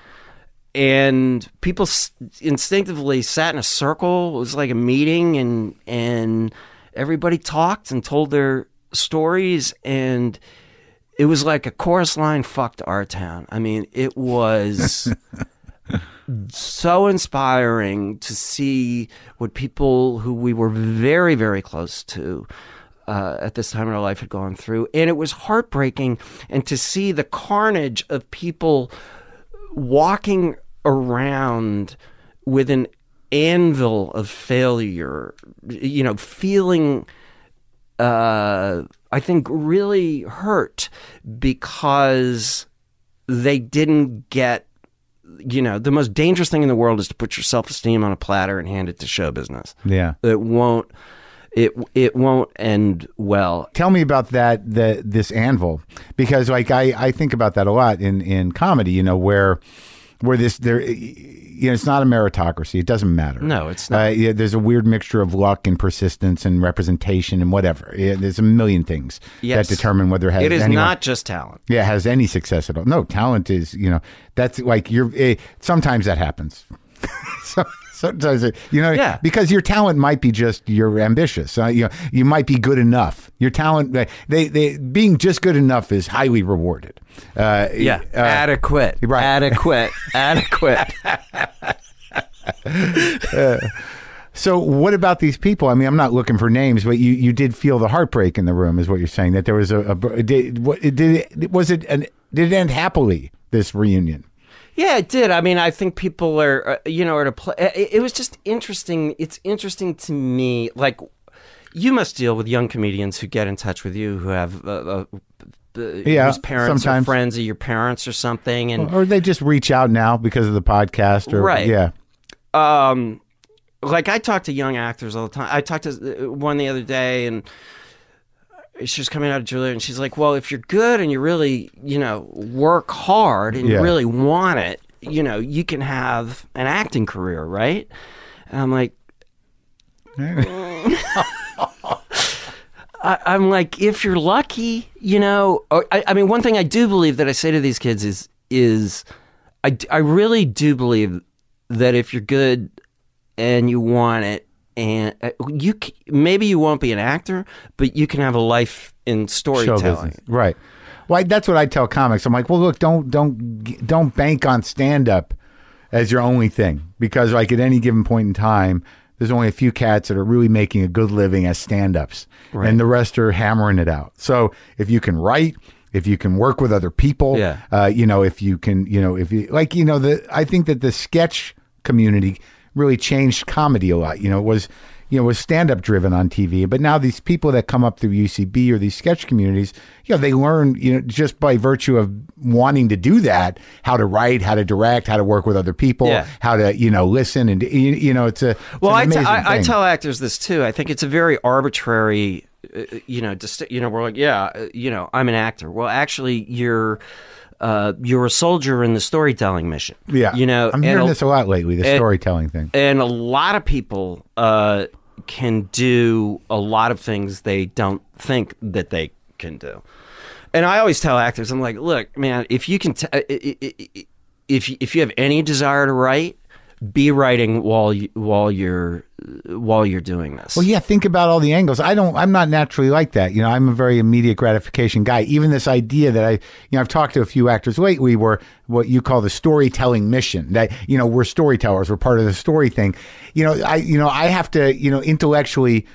and people s- instinctively sat in a circle. It was like a meeting, and and everybody talked and told their stories, and it was like a chorus line. Fucked our town. I mean, it was. so inspiring to see what people who we were very, very close to uh, at this time in our life had gone through. And it was heartbreaking. And to see the carnage of people walking around with an anvil of failure, you know, feeling, uh, I think, really hurt because they didn't get you know, the most dangerous thing in the world is to put your self esteem on a platter and hand it to show business. Yeah. It won't. It it won't end well. Tell me about that the this anvil because like I I think about that a lot in in comedy, you know, where where this there you know, it's not a meritocracy. It doesn't matter. No, it's not. Uh, yeah, there's a weird mixture of luck and persistence and representation and whatever. Yeah, there's a million things Yes. that determine whether it has It is anyone- not just talent. yeah, has any success at all. No, talent is, you know, that's like you're, eh, sometimes that happens. [laughs] so, sometimes, it, you know, Yeah. because your talent might be just you're ambitious. Uh, you know, you might be good enough. Your talent, they, they, being just good enough is highly rewarded. Uh, Yeah, uh, adequate, right. adequate, [laughs] adequate. so what about these people? I mean, I'm not looking for names, but you, you did feel the heartbreak in the room, is what you're saying. That there was a, a did, what, did it, was it an, did it end happily? This reunion. Yeah, it did. I mean, I think people are, uh, you know, are to play. It, it was just interesting. It's interesting to me. Like, you must deal with young comedians who get in touch with you who have. Uh, uh, uh, Yeah, whose parents sometimes. are friends of your parents or something, and Or they just reach out now because of the podcast, or Right. Yeah, um like I talk to young actors all the time. I talked to uh, one the other day and she was coming out of Juilliard and she's like, "Well, if you're good and you really, you know, work hard and Yeah. you really want it, you know, you can have an acting career, right?" And I'm like mm. [laughs] I, I'm like, if you're lucky, you know. Or, I, I mean, one thing I do believe that I say to these kids is, is I, I really do believe that if you're good and you want it, and uh, you maybe you won't be an actor, but you can have a life in storytelling. right? Well, I- that's what I tell comics. I'm like, well, look, don't don't don't bank on stand up as your only thing because, like, at any given point in time, there's only a few cats that are really making a good living as stand ups, and the rest are hammering it out. So if you can write. If you can work with other people, Yeah. uh, you know, if you can, you know, if you like, you know, the I think that the sketch community really changed comedy a lot. You know, it was you know was stand up driven on TV, but now these people that come up through UCB or these sketch communities, you know, they learn you know just by virtue of wanting to do that how to write, how to direct, how to work with other people, Yeah. how to you know listen and you, you know it's a it's Well, I, t- amazing I, I tell actors this too. I think it's a very arbitrary, uh, you know, dist- you know, we're like, yeah, uh, you know, I'm an actor. Well, actually, you're uh, you're a soldier in the storytelling mission. yeah, you know, I'm hearing a- this a lot lately. The and- storytelling thing. and a lot of people uh, can do a lot of things they don't think that they can do. And I always tell actors, I'm like, look, man, if you can, t- if if you have any desire to write, be writing while you, while you're while you're doing this. Well, yeah, think about all the angles. I don't. I'm not naturally like that. You know, I'm a very immediate gratification guy. Even this idea that I, you know, I've talked to a few actors lately where what you call the storytelling mission. That you know, we're storytellers. We're part of the story thing. You know, I, you know, I have to, you know, intellectually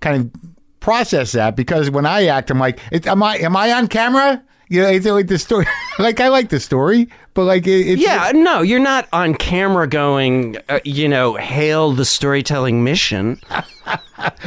kind of process that because when I act, I'm like, am I, am I on camera? You know, it's like the story. [laughs] like I like the story, but like it, it's Yeah, no, you're not on camera going, uh, you know, hail the storytelling mission. [laughs]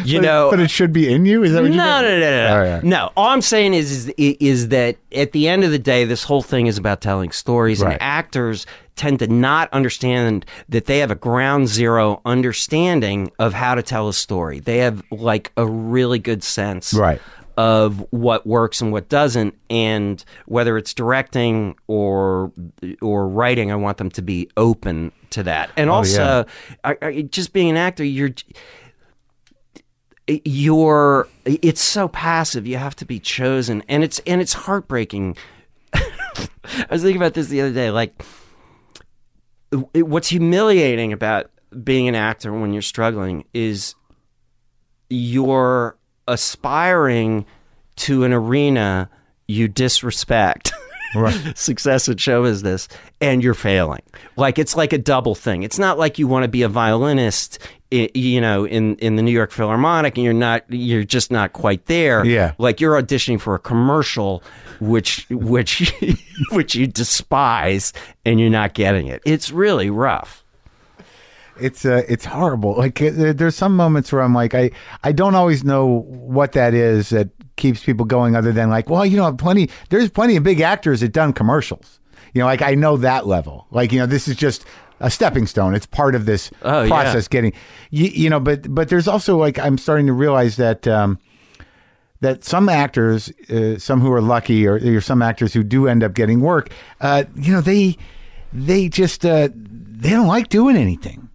You know, but it should be in you. Is that what you? no, no, no, no, no. All right. No, all I'm saying is, is is that at the end of the day, this whole thing is about telling stories, Right. and actors tend to not understand that they have a ground zero understanding of how to tell a story. They have like a really good sense, Right. Of what works and what doesn't and whether it's directing or or writing i want them to be open to that. And oh, also I, I, just being an actor you're you're it's so passive. You have to be chosen. And it's and it's heartbreaking. [laughs] I was thinking about this the other day like what's humiliating about being an actor when you're struggling is you're aspiring to an arena you disrespect. [laughs] Right. success at show is this and you're failing. Like it's like a double thing. It's not like you want to be a violinist you know in in the new york philharmonic and you're not you're just not quite there. Yeah. like you're auditioning for a commercial which which [laughs] which you despise and you're not getting it. It's really rough it's uh, it's horrible. Like there's some moments where I'm like, I I don't always know what that is that keeps people going, other than like, well, you know, plenty. There's plenty of big actors that done commercials. You know, like I know that level. Like you know, this is just a stepping stone. It's part of this Oh, yeah. process. Getting, you, you know, but but there's also like I'm starting to realize that. Um, that some actors, uh, some who are lucky, or, or some actors who do end up getting work, uh, you know, they they just uh, they don't like doing anything.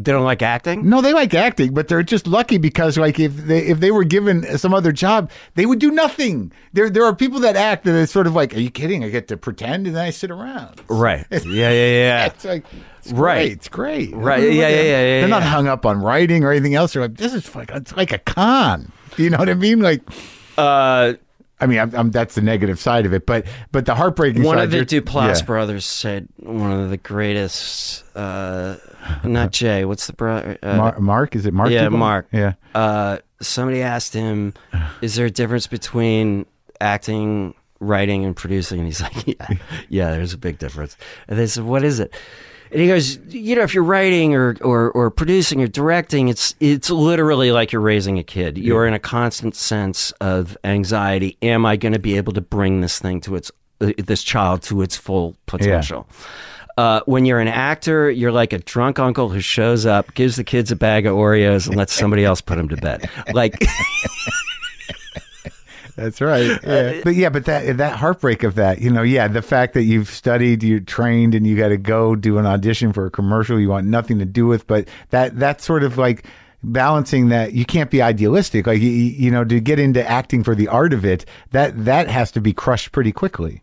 They don't like acting No, they like acting, but they're just lucky because, like, if they if they were given some other job, they would do nothing. There there are people that act that it's sort of like, are you kidding? I get to pretend and then I sit around. right [laughs] yeah yeah yeah It's like, it's Right. great. It's great. Right. Yeah, yeah, yeah, yeah, They're not hung up on writing or anything else. They're like, this is like it's like a con. You know what I mean? Like, uh I mean, I'm, I'm, that's the negative side of it, but but the heartbreaking One side. of the Duplass yeah. brothers said one of the greatest. Uh, not Jay. What's the brother? Uh, Mar- Mark, is it Mark? yeah, Duplass? Mark. Yeah. Uh, somebody asked him, "Is there a difference between acting, writing, and producing?" And he's like, [laughs] "Yeah, yeah. There's a big difference." And they said, "What is it?" And he goes, "You know, if you're writing or, or, or producing or directing, it's it's literally like you're raising a kid. You're in a constant sense of anxiety. Am I going to be able to bring this thing to its uh, this child to its full potential?" Uh, when you're an actor, you're like a drunk uncle who shows up, gives the kids a bag of Oreos, and lets somebody else put them to bed. Like, [laughs] That's right. Yeah. but yeah, but that that heartbreak of that, you know, yeah, the fact that you've studied, you trained, and you got to go do an audition for a commercial you want nothing to do with, but that that's sort of like balancing that you can't be idealistic like you, you know to get into acting for the art of it that that has to be crushed pretty quickly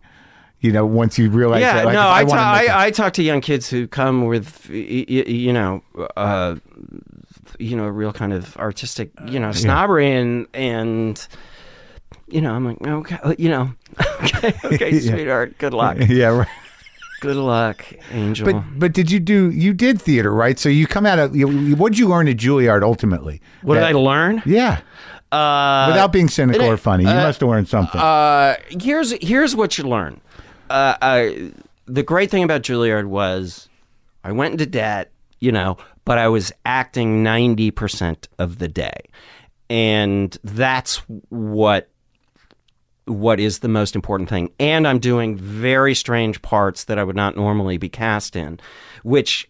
you know once you realize yeah, that, like, no, if I, ta- I, I talk to young kids who come with, y- y- you know, uh, you know, real kind of artistic, you know, snobbery, and and you know, I'm like, okay, you know, [laughs] okay, [laughs] okay, Yeah. sweetheart, good luck, [laughs] yeah right. good luck, angel. But but did you do you did theater right? So you come out of you, what did you learn at Juilliard ultimately? what did I learn? Yeah, Uh, without being cynical or funny, you must have learned something. Uh, here's here's what you learn. Uh, uh, the great thing about Juilliard was I went into debt, you know, but I was acting ninety percent of the day, and that's what what is the most important thing. And I'm doing very strange parts that I would not normally be cast in, which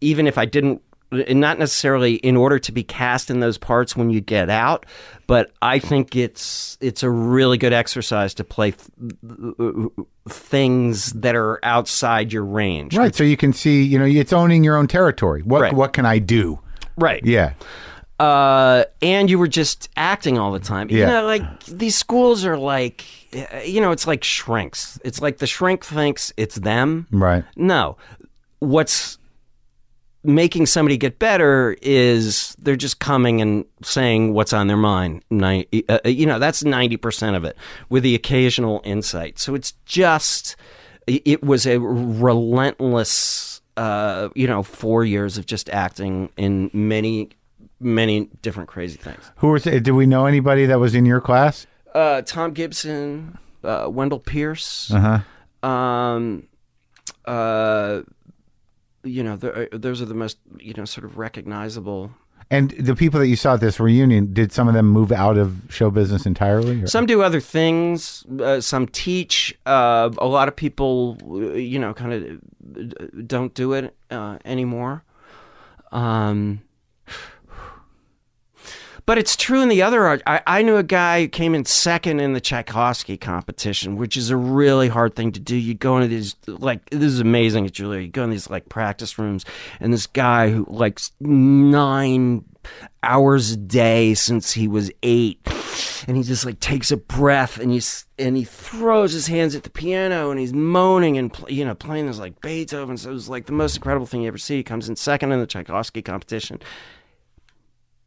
even if I didn't not necessarily in order to be cast in those parts when you get out, but I think it's it's a really good exercise to play th- things that are outside your range. right, so you can see, you know, it's owning your own territory. What Right. what can I do? Right. Yeah, uh, and you were just acting all the time. You Yeah. know, like these schools are like, uh, you know, it's like shrinks. It's like the shrink thinks it's them. right. No, what's making somebody get better is they're just coming and saying what's on their mind. Uh, you know, that's 90% of it with the occasional insight. So it's just, it was a relentless, uh, you know, four years of just acting in many, many different crazy things. Who was? Did we know anybody that was in your class? Uh, Tom Gibson, uh, Wendell Pierce, Uh huh. um, uh, you know, th- those are the most, you know, sort of recognizable And the people that you saw at this reunion, did some of them move out of show business entirely? or- Some do other things. Uh, some teach. Uh, a lot of people, uh, you know, kind of don't do it uh, anymore. Um, but it's true in the other art. I, I knew a guy who came in second in the Tchaikovsky competition, which is a really hard thing to do. You go into these like this is amazing at Juilliard. You go in these like practice rooms, and this guy who like nine hours a day since he was eight, and he just like takes a breath and he's and he throws his hands at the piano and he's moaning and you know playing this like Beethoven. So it was like the most incredible thing you ever see. He comes in second in the Tchaikovsky competition.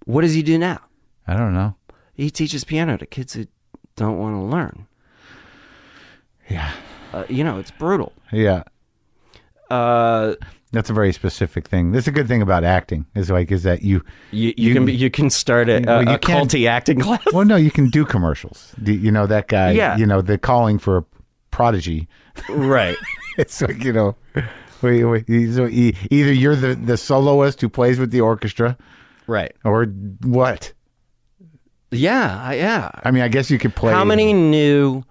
What does he do now? I don't know. He teaches piano to kids who don't want to learn. Yeah. Uh, you know, it's brutal. Yeah. Uh, That's a very specific thing. That's a good thing about acting. Is like is that you. you, you, can be, you can start a, Well, a, you a can't- culty acting class. Well, no, you can do commercials. You know that guy. Yeah. You know the calling for a prodigy. right. [laughs] It's like you know, wait, wait, so either you're the the soloist who plays with the orchestra, Right. or what? Yeah. I- Yeah. I mean, I guess you could play. How many new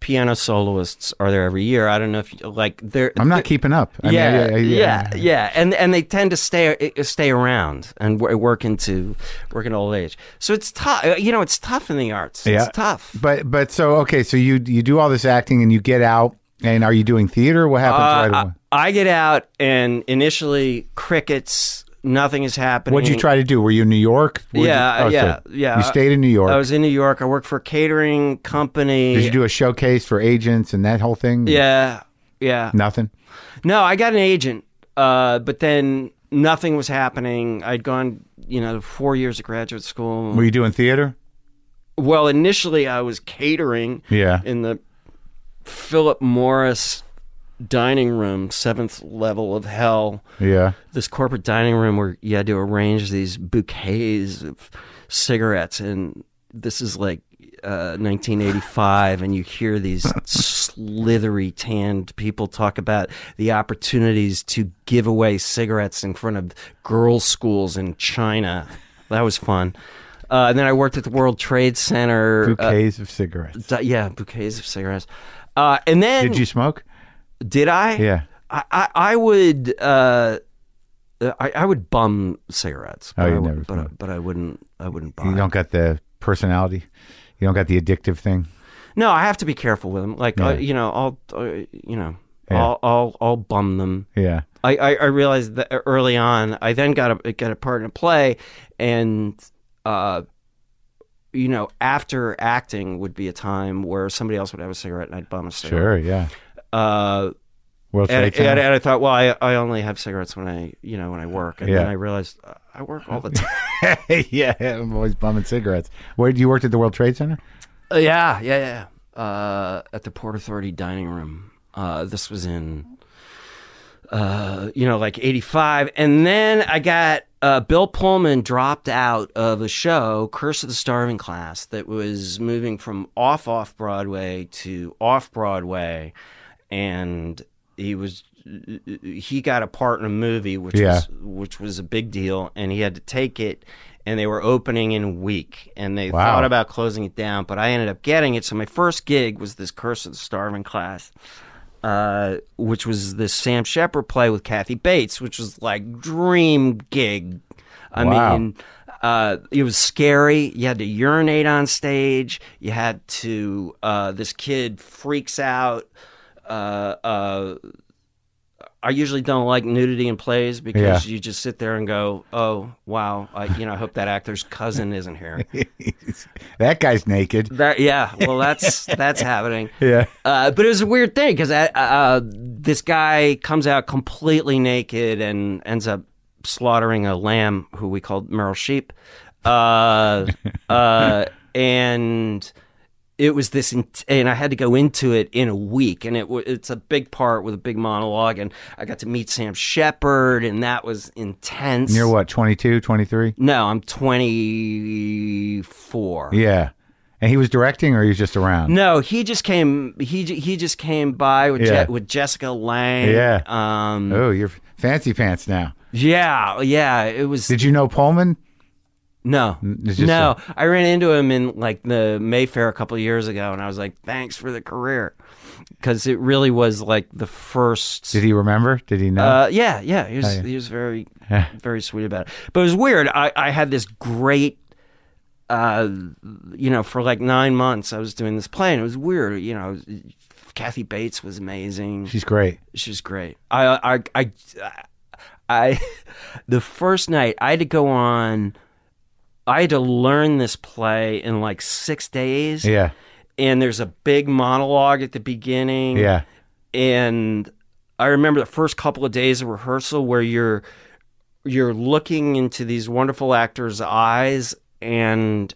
piano soloists are there every year? I don't know if you, like they're. I'm not keeping up. I mean, yeah, I- I- yeah, yeah, and and they tend to stay stay around and work into work into old age. So it's tough. You know, it's tough in the arts. Yeah. It's tough. But but so okay, so you you do all this acting and you get out, and are you doing theater? What happens Uh, right away? I get out and initially crickets. Nothing is happening. What'd you try to do? Were you in New York? Were Yeah, you, oh, so yeah, yeah. You stayed in New York. I was in New York. I worked for a catering company. Did you do a showcase for agents and that whole thing? Yeah, yeah. Nothing. No, I got an agent, uh, but then nothing was happening. I'd gone, you know, four years of graduate school. Were you doing theater? well, initially I was catering Yeah. in the Philip Morris dining room, seventh level of hell. Yeah. This corporate dining room where you had to arrange these bouquets of cigarettes, and this is like uh, 1985, and you hear these slithery, tanned people talk about the opportunities to give away cigarettes in front of girls' schools in China. That was fun. Uh, and then I worked at the World Trade Center. uh, Bouquets of cigarettes. yeah, bouquets of cigarettes. Uh, and then Did you smoke? Did I? Yeah. I, I, I would uh, I, I would bum cigarettes. Oh, but I, would, never but, I, but I wouldn't. I wouldn't buy. You don't got the personality. You don't got the addictive thing. No, I have to be careful with them. Like uh, you know, I'll uh, you know, Yeah. I'll, I'll I'll bum them. Yeah. I, I, I realized that early on. I then got a got a part in a play, and uh, you know, after acting would be a time where somebody else would have a cigarette and I'd bum a cigarette. Sure. Yeah. Uh, World and, and, and I thought, well, I, I only have cigarettes when I, you know, when I work. And Yeah. then I realized uh, I work all the time. [laughs] yeah, I'm always bumming cigarettes. Where you worked at the World Trade Center? Uh, yeah, yeah, yeah. Uh, at the Port Authority dining room. Uh, this was in, uh, you know, like '85, and then I got uh, Bill Pullman dropped out of a show, Curse of the Starving Class, that was moving from off off Broadway to off Broadway, and he was he got a part in a movie, which Yeah. was which was a big deal, and he had to take it. And they were opening in a week, and they Wow. thought about closing it down, but I ended up getting it. So my first gig was this Curse of the Starving Class, uh, which was this Sam Shepard play with Kathy Bates, which was like dream gig. I Wow. mean, uh, it was scary. You had to urinate on stage. You had to. Uh, this kid freaks out. Uh, uh, I usually don't like nudity in plays because Yeah. you just sit there and go, "Oh, wow! I, you know, I hope that actor's cousin isn't here." [laughs] that guy's naked. That yeah, well, that's that's happening. [laughs] Yeah. Uh, but it was a weird thing because uh, uh, this guy comes out completely naked and ends up slaughtering a lamb who we called Merle Sheep, uh, [laughs] uh, and it was this, and I had to go into it in a week, and it it's a big part with a big monologue, and I got to meet Sam Shepard, and that was intense. And you're what, 22, 23? No, I'm 24. Yeah. And he was directing or he was just around? No, he just came. He he just came by with Yeah. Je- with Jessica Lange. Yeah. Um. Oh, you're fancy pants now. Yeah. Yeah. It was. Did you know Pullman? No. No. I ran into him in like the Mayfair a couple of years ago, and I was like, "Thanks for the career," because it really was like the first. Did he remember? Did he know? Uh, yeah, yeah, he was Oh, yeah. he was very very sweet about it. But it was weird. I I had this great, uh, you know, for like nine months I was doing this play, and it was weird. You know, Kathy Bates was amazing. She's great. She's great. I I I I [laughs] the first night I had to go on. I had to learn this play in like six days. Yeah. And there's a big monologue at the beginning Yeah. and I remember the first couple of days of rehearsal where you're you're looking into these wonderful actors' eyes and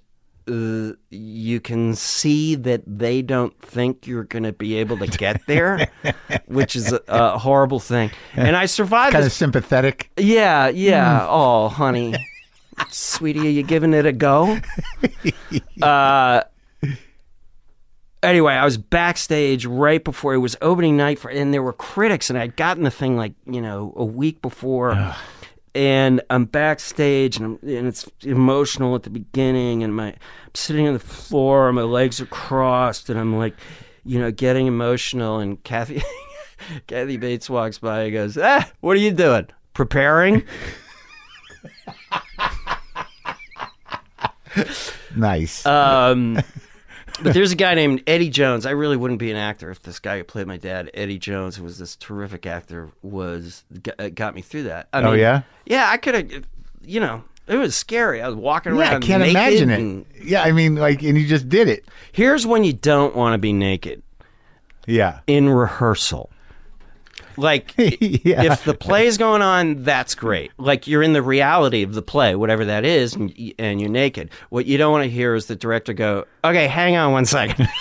uh, you can see that they don't think you're going to be able to get there, [laughs] which is a, a horrible thing. And I survived. Kind of sympathetic. yeah, yeah. Hmm. Oh, honey, sweetie, are you giving it a go? [laughs] Uh, anyway, I was backstage right before it was opening night for, and there were critics, and I'd gotten the thing like you know a week before, and I'm backstage, and, I'm, and it's emotional at the beginning, and my I'm sitting on the floor, and my legs are crossed, and I'm like, you know, getting emotional, and Kathy, [laughs] Kathy Bates walks by and goes, "Ah, what are you doing? Preparing?" [laughs] Nice. Um, [laughs] but there's a guy named Eddie Jones. I really wouldn't be an actor if this guy who played my dad, Eddie Jones, who was this terrific actor, was got, got me through that. I Oh, yeah? yeah. I could have, you know, it was scary. I was walking around. yeah, I can't imagine it. Yeah, I mean, like, and you just did it. Here's when you don't want to be naked Yeah. in rehearsal. Like [laughs] yeah. if the play's going on, that's great. Like you're in the reality of the play, whatever that is, and, and you're naked. What you don't want to hear is the director go, "Okay, hang on one second. [laughs]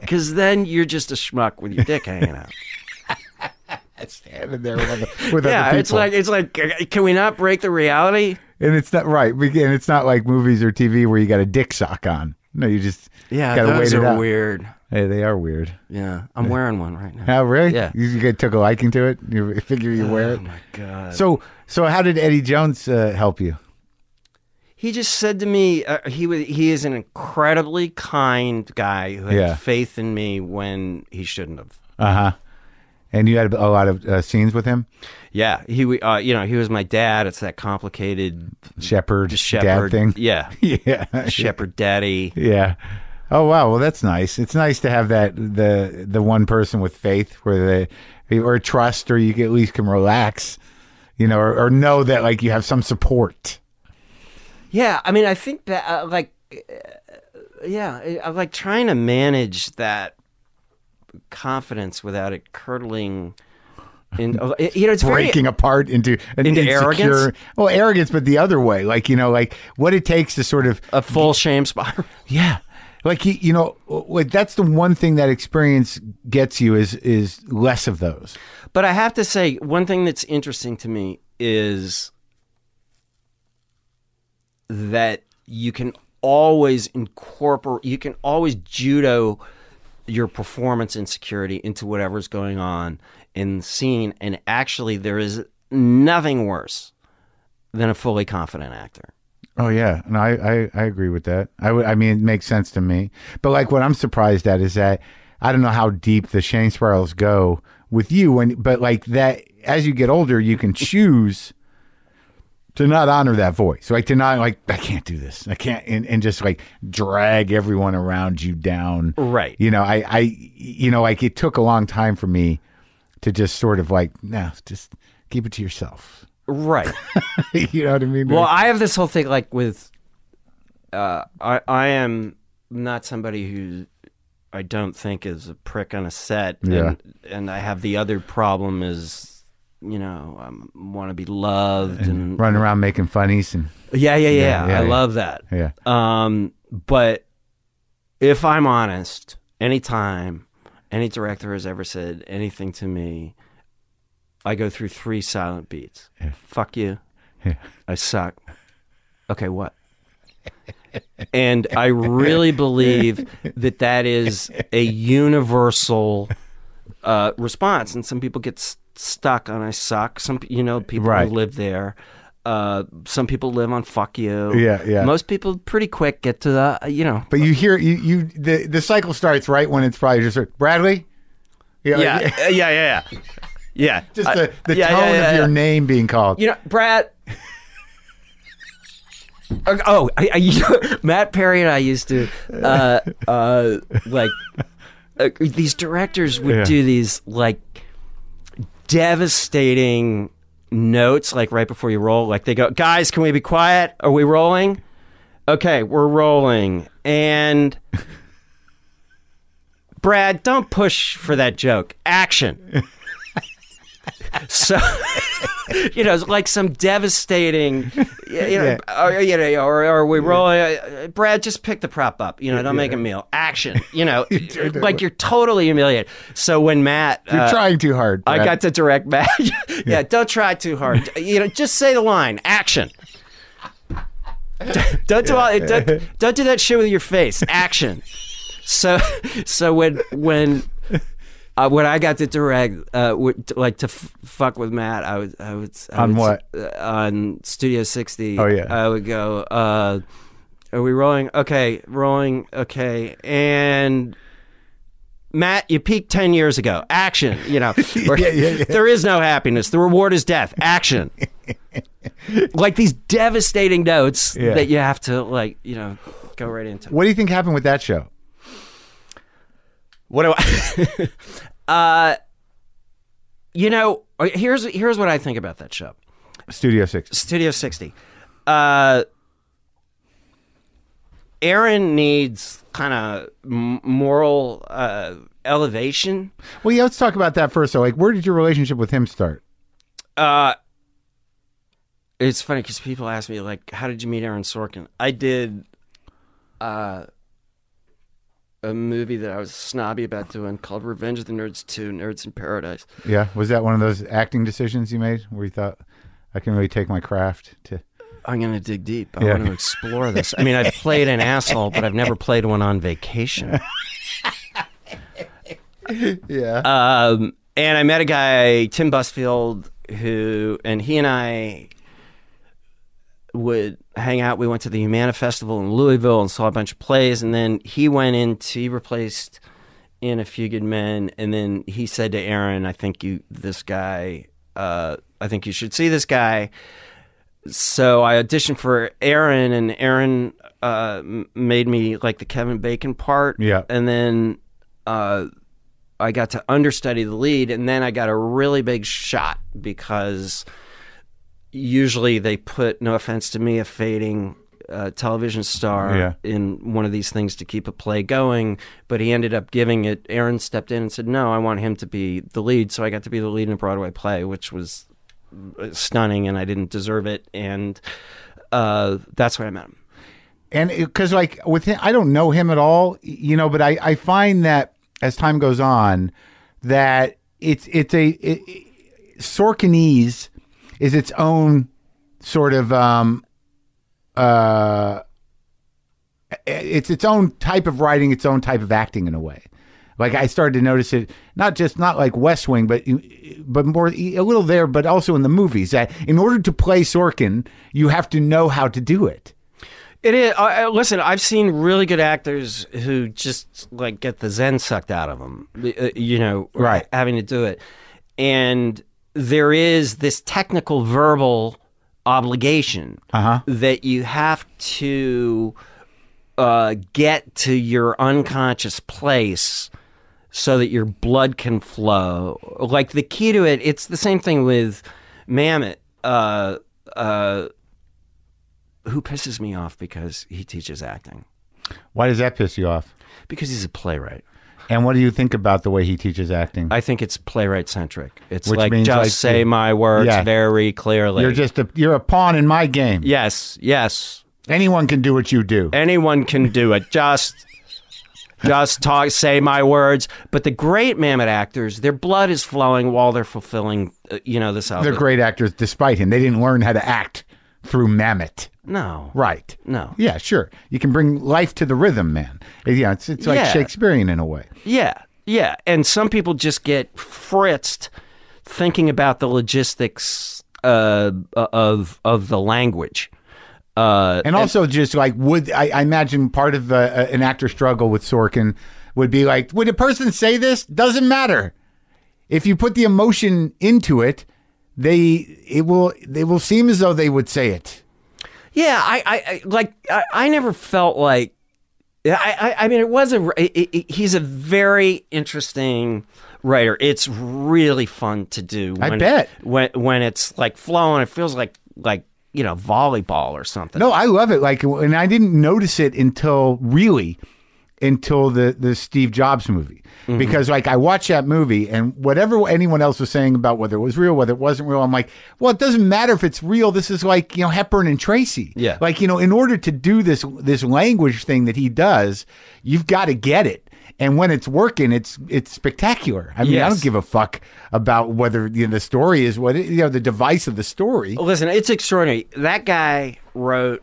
Because then you're just a schmuck with your dick hanging out. [laughs] standing there with other, with yeah, other it's like it's like, can we not break the reality? and it's not right. And it's not like movies or TV where you got a dick sock on. No, you just Yeah, gotta those wait it are out. weird. Hey, they are weird. Yeah, I'm wearing one right now. Oh, really? Yeah. You, you took a liking to it. You [laughs] figure you wear it. Oh my god. So, so how did Eddie Jones uh, help you? He just said to me, uh, he was he is an incredibly kind guy who had Yeah. faith in me when he shouldn't have. Uh huh. And you had a lot of uh, scenes with him, Yeah, he uh, you know he was my dad. It's that complicated Shepard, Shepard dad thing. Yeah, [laughs] Yeah. [laughs] shepherd daddy. Yeah. Oh wow, well that's nice. It's nice to have that the the one person with faith where they or trust or you at least can relax, you know, or, or know that like you have some support. Yeah, I mean, I think that uh, like, uh, yeah, I- like trying to manage that confidence without it curdling. In, uh, you know, it's very breaking apart into an Into insecure, arrogance? Well, arrogance, but the other way, like you know, like what it takes to sort of a full shame spiral. [laughs] yeah, like you, you know, like that's the one thing that experience gets you is is less of those. But I have to say, one thing that's interesting to me is that you can always incorporate, you can always judo your performance insecurity into whatever's going on in the scene. And actually, there is nothing worse than a fully confident actor. Oh yeah, no, I, I I agree with that. I would, I mean, it makes sense to me. But like, what I'm surprised at is that I don't know how deep the shame spirals go with you, when but like that as you get older, you can choose to not honor that voice, like to not like I can't do this, I can't, and, and just like drag everyone around you down. Right. You know, I I you know, like it took a long time for me to just sort of like, no, just keep it to yourself. Right. [laughs] you know what I mean? Well, I have this whole thing like with uh, I I am not somebody who I don't think is a prick on a set. Yeah. And, and I have the other problem is you know, I want to be loved and, Running around making funnies and yeah, yeah, yeah, yeah, I yeah. love that. yeah. Um, but if I'm honest, anytime any director has ever said anything to me, I go through three silent beats. Fuck you. Yeah. I suck. Okay, what? and I really believe that that is a universal uh, response. And some people get stuck on "I suck." Some, you know, people Right. who live there. Uh, some people live on "fuck you." Yeah, yeah. Most people pretty quick get to the, you know. But you hear you you the the cycle starts right when it's probably just Bradley. Yeah, Yeah, like, [laughs] yeah, yeah, yeah. Yeah, just the, the yeah, tone yeah, of your name being called. You know, Brad. Oh, I, I, you know, [laughs] Matt Perry and I used to, uh, uh, like, uh, these directors would do these like devastating notes, like right before you roll. Like they go, "Guys, can we be quiet? Are we rolling? Okay, we're rolling." And [laughs] Brad, don't push for that joke. Action. So [laughs] you know, like some devastating, you know, Yeah. or, you know, or, or we roll. Uh, Brad, just pick the prop up. You know, don't make a meal. Action. You know, [laughs] like you're totally humiliated. So when Matt, You're uh, trying too hard. I got to direct Matt. [laughs] yeah, don't try too hard. You know, just say the line. Action. don't do all, don't, don't do that shit with your face. Action. So, so when when uh, when I got to direct, uh, w- like to f- fuck with Matt, I would I would I On would, what? uh, on Studio 60. Oh, yeah. I would go. Uh, are we rolling? Okay, rolling. Okay, and Matt, you peaked 10 years ago. Action, you know. [laughs] Yeah, yeah, yeah. There is no happiness. The reward is death. Action. [laughs] like these devastating notes Yeah. that you have to like, you know, go right into. What do you think happened with that show? What do I [laughs] Uh you know, here's here's what I think about that show. Studio Six. Studio 60. Uh Aaron needs kind of moral uh, elevation. Well, yeah. Let's talk about that first. So, like, where did your relationship with him start? Uh, it's funny because people ask me like, "How did you meet Aaron Sorkin?" I did uh, a movie that I was snobby about doing called "Revenge of the Nerds 2: Nerds in Paradise." Yeah, was that one of those acting decisions you made where you thought I can really take my craft to? I'm gonna dig deep. I Yeah. want to explore this. I mean, I've played an asshole, but I've never played one on vacation. [laughs] Yeah. Um, and I met a guy, Tim Busfield, who, and he and I would hang out. We went to the Humana Festival in Louisville and saw a bunch of plays. And then he went into, he replaced in A Few Good Men. And then he said to Aaron, I think you, this guy, uh, I think you should see this guy. So I auditioned for Aaron, and Aaron uh, made me like the Kevin Bacon part. Yeah. And then uh, I got to understudy the lead, and then I got a really big shot because usually they put, no offense to me, a fading uh, television star Yeah. in one of these things to keep a play going, but he ended up giving it. Aaron stepped in and said, "No, I want him to be the lead." So I got to be the lead in a Broadway play, which was uh, stunning, and I didn't deserve it, and uh, that's where I met him. and because like with him i don't know him at all you know but i i find that as time goes on that it's it's a it, it- sorkinese is its own sort of um uh it's its own type of writing its own type of acting in a way like i started to notice it not just not like west wing but but more a little there but also in the movies that in order to play sorkin you have to know how to do it It is. Uh, listen, I've seen really good actors who just like get the zen sucked out of them. Uh, you know, Right. Having to do it, and there is this technical verbal obligation Uh-huh. that you have to uh, get to your unconscious place so that your blood can flow. Like the key to it, it's the same thing with Mamet. Uh, uh, who pisses me off because he teaches acting Why does that piss you off? because he's a playwright. And what do you think about the way he teaches acting? I think it's playwright centric. It's Which like means, just like, say my words Yeah. very clearly. you're just a you're a pawn in my game. yes, yes. Anyone can do what you do. Anyone can do it. [laughs] Just just talk say my words. But the great Mamet actors, their blood is flowing while they're fulfilling uh, you know this other. They're great actors despite him. They didn't learn how to act through Mamet. No. Right. No. Yeah, sure. You can bring life to the rhythm, man. Yeah, it's it's like Yeah. Shakespearean in a way. Yeah, yeah. And some people just get fritzed thinking about the logistics uh, of of the language. Uh, And also, just like would I, I imagine part of uh, an actor struggle with Sorkin would be like, would a person say this? Doesn't matter. If you put the emotion into it, they it will they will seem as though they would say it. yeah, I, I, I like. I, I never felt like. I, I, I mean, it was a. It, it, he's a very interesting writer. It's really fun to do. I when, bet. when when it's like flowing, it feels like like you know volleyball or something. No, I love it. Like, and I didn't notice it until really until the the Steve Jobs movie Mm-hmm. because like I watched that movie and whatever anyone else was saying about whether it was real, whether it wasn't real, I'm like, well, it doesn't matter if it's real. This is like you know Hepburn and Tracy. Yeah. Like you know, in order to do this this language thing that he does, you've got to get it. And when it's working, it's it's spectacular. I mean, I don't give a fuck about whether you know, the story is what it, you know the device of the story. Listen, it's extraordinary. That guy wrote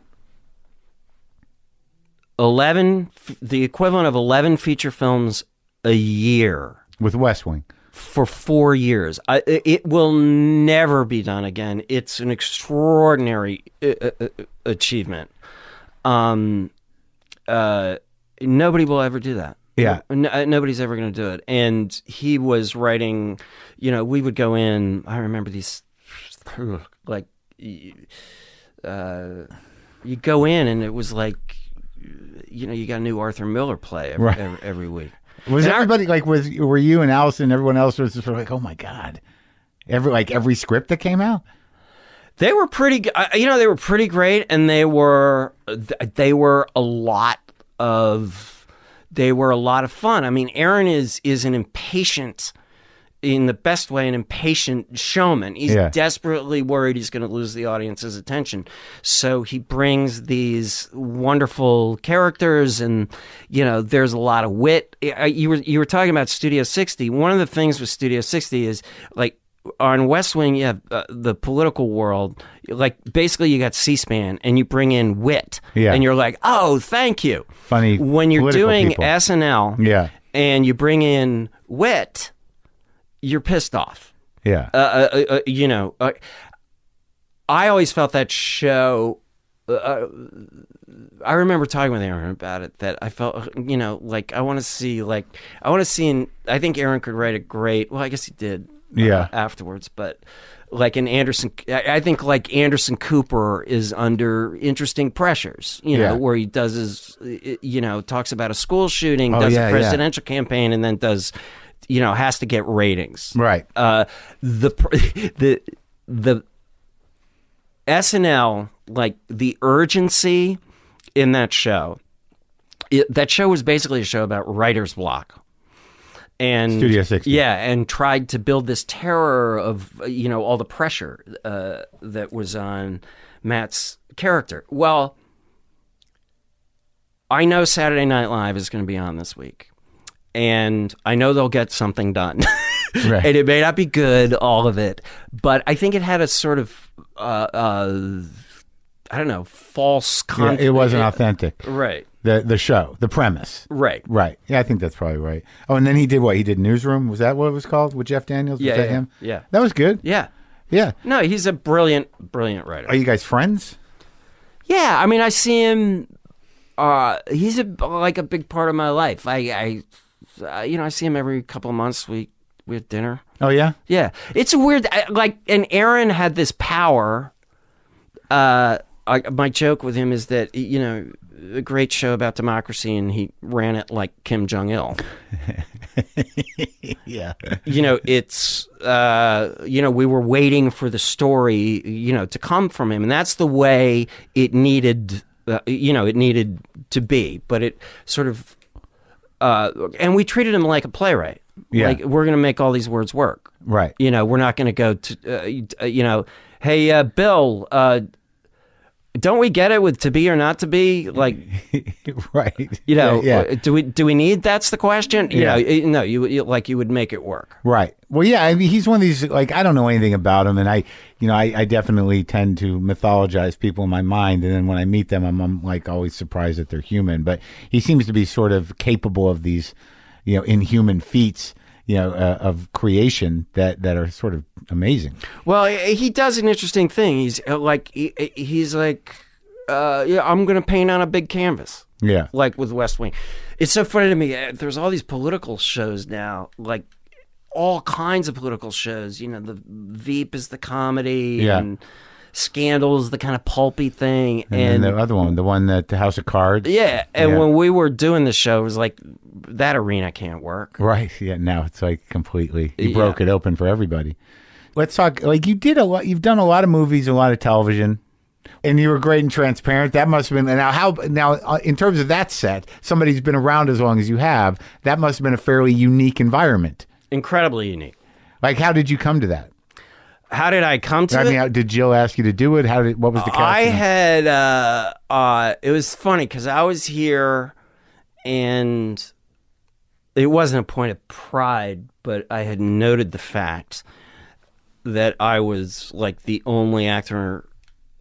11 the equivalent of 11 feature films a year with West Wing. for 4 years. I, it will never be done again. It's an extraordinary uh, uh, uh, achievement. Um uh nobody will ever do that. Yeah. No, nobody's ever going to do it. And he was writing, you know, we would go in, I remember these like uh, you go in and it was like you know you got a new Arthur Miller play every, Right. every, every week. Was And I- everybody like was were you and Allison and everyone else was just sort of like, oh my god, every like every script that came out? They were pretty, you know, they were pretty great, and they were they were a lot of they were a lot of fun. I mean, Aaron is is an impatient. In the best way, an impatient showman. He's Yeah. desperately worried he's going to lose the audience's attention. So he brings these wonderful characters, and you know, there's a lot of wit. You were you were talking about Studio 60. One of the things with Studio 60 is like on West Wing, you have uh, the political world. Like basically, you got C-SPAN, and you bring in wit, Yeah. and you're like, oh, thank you. Funny when you're doing people. SNL, Yeah. and you bring in wit, you're pissed off Yeah, uh, uh, uh, you know, uh, I always felt that show. Uh, I remember talking with Aaron about it. That I felt, you know, like I want to see, like I want to see. In, I think Aaron could write a great. Well, I guess he did. uh, Yeah. afterwards, but like an Anderson, I I think like Anderson Cooper is under interesting pressures. You know, Yeah. where he does his, uh, you know, talks about a school shooting, Oh, does yeah, a yeah. presidential campaign, and then does, you know, has to get ratings right. uh, the [laughs] the the SNL like the urgency in that show. It, that show was basically a show about writer's block. And Studio 60. yeah, and tried to build this terror of you know all the pressure uh, that was on Matt's character. Well, I know Saturday Night Live is going to be on this week, and I know they'll get something done. [laughs] Right. and it may not be good, all of it, but I think it had a sort of, uh, uh, I don't know, false Yeah, it wasn't authentic. Right, The the show, the premise. right. Right. Yeah, I think that's probably right. Oh, and then he did what? He did Newsroom. Was that what it was called with Jeff Daniels? Was Yeah, that yeah, him? yeah. That was good. Yeah. Yeah. No, he's a brilliant, brilliant writer. Are you guys friends? Yeah, I mean, I see him. Uh, he's a like a big part of my life. I, I, uh, you know, I see him every couple of months. We we have dinner. Oh yeah. Yeah, it's a weird. I- Like, and Aaron had this power. Uh, I, my joke with him is that you know a great show about democracy, and he ran it like Kim Jong Il. [laughs] Yeah. you know, it's uh, you know we were waiting for the story, you know, to come from him, and that's the way it needed. Uh, you know, it needed to be, but it sort of uh, and we treated him like a playwright. Yeah. Like we're going to make all these words work. Right. You know, we're not going to go to, uh, you- uh, know, hey, uh, Bill, uh, don't we get it with to be or not to be? Like, [laughs] right. you know, Yeah. uh, do we do we need? That's the question. You Yeah. know, you- no, you, you like you would make it work. Right. Well, yeah. I mean, he's one of these. Like, I don't know anything about him, and I, you know, I, I definitely tend to mythologize people in my mind, and then when I meet them, I'm, I'm like always surprised that they're human. But he seems to be sort of capable of these, you know, inhuman feats, you know, uh, of creation that that are sort of amazing. Well, he does an interesting thing. He's uh, like he, he's like, uh, yeah, I'm going to paint on a big canvas. Yeah. like with West Wing. It's so funny to me. uh, There's all these political shows now, like all kinds of political shows. You know, the Veep is the comedy, Yeah. and Scandal is the kind of pulpy thing, And, and, the other one, the one that the House of Cards. yeah. And Yeah. when we were doing the show, it was like that arena can't work. Right. Yeah. Now it's like completely. You Yeah. broke it open for everybody. Let's talk. Like you did a lot. You've done a lot of movies, a lot of television, and you were great and transparent. That must have been now. How now? Uh, in terms of that set, somebody's been around as long as you have. That must have been a fairly unique environment. Incredibly unique. Like, how did you come to that? How did I come to I it? mean, how, did Jill ask you to do it? How did? What was the? I casting? had uh uh it was funny cuz I was here and it wasn't a point of pride, but I had noted the fact that I was like the only actor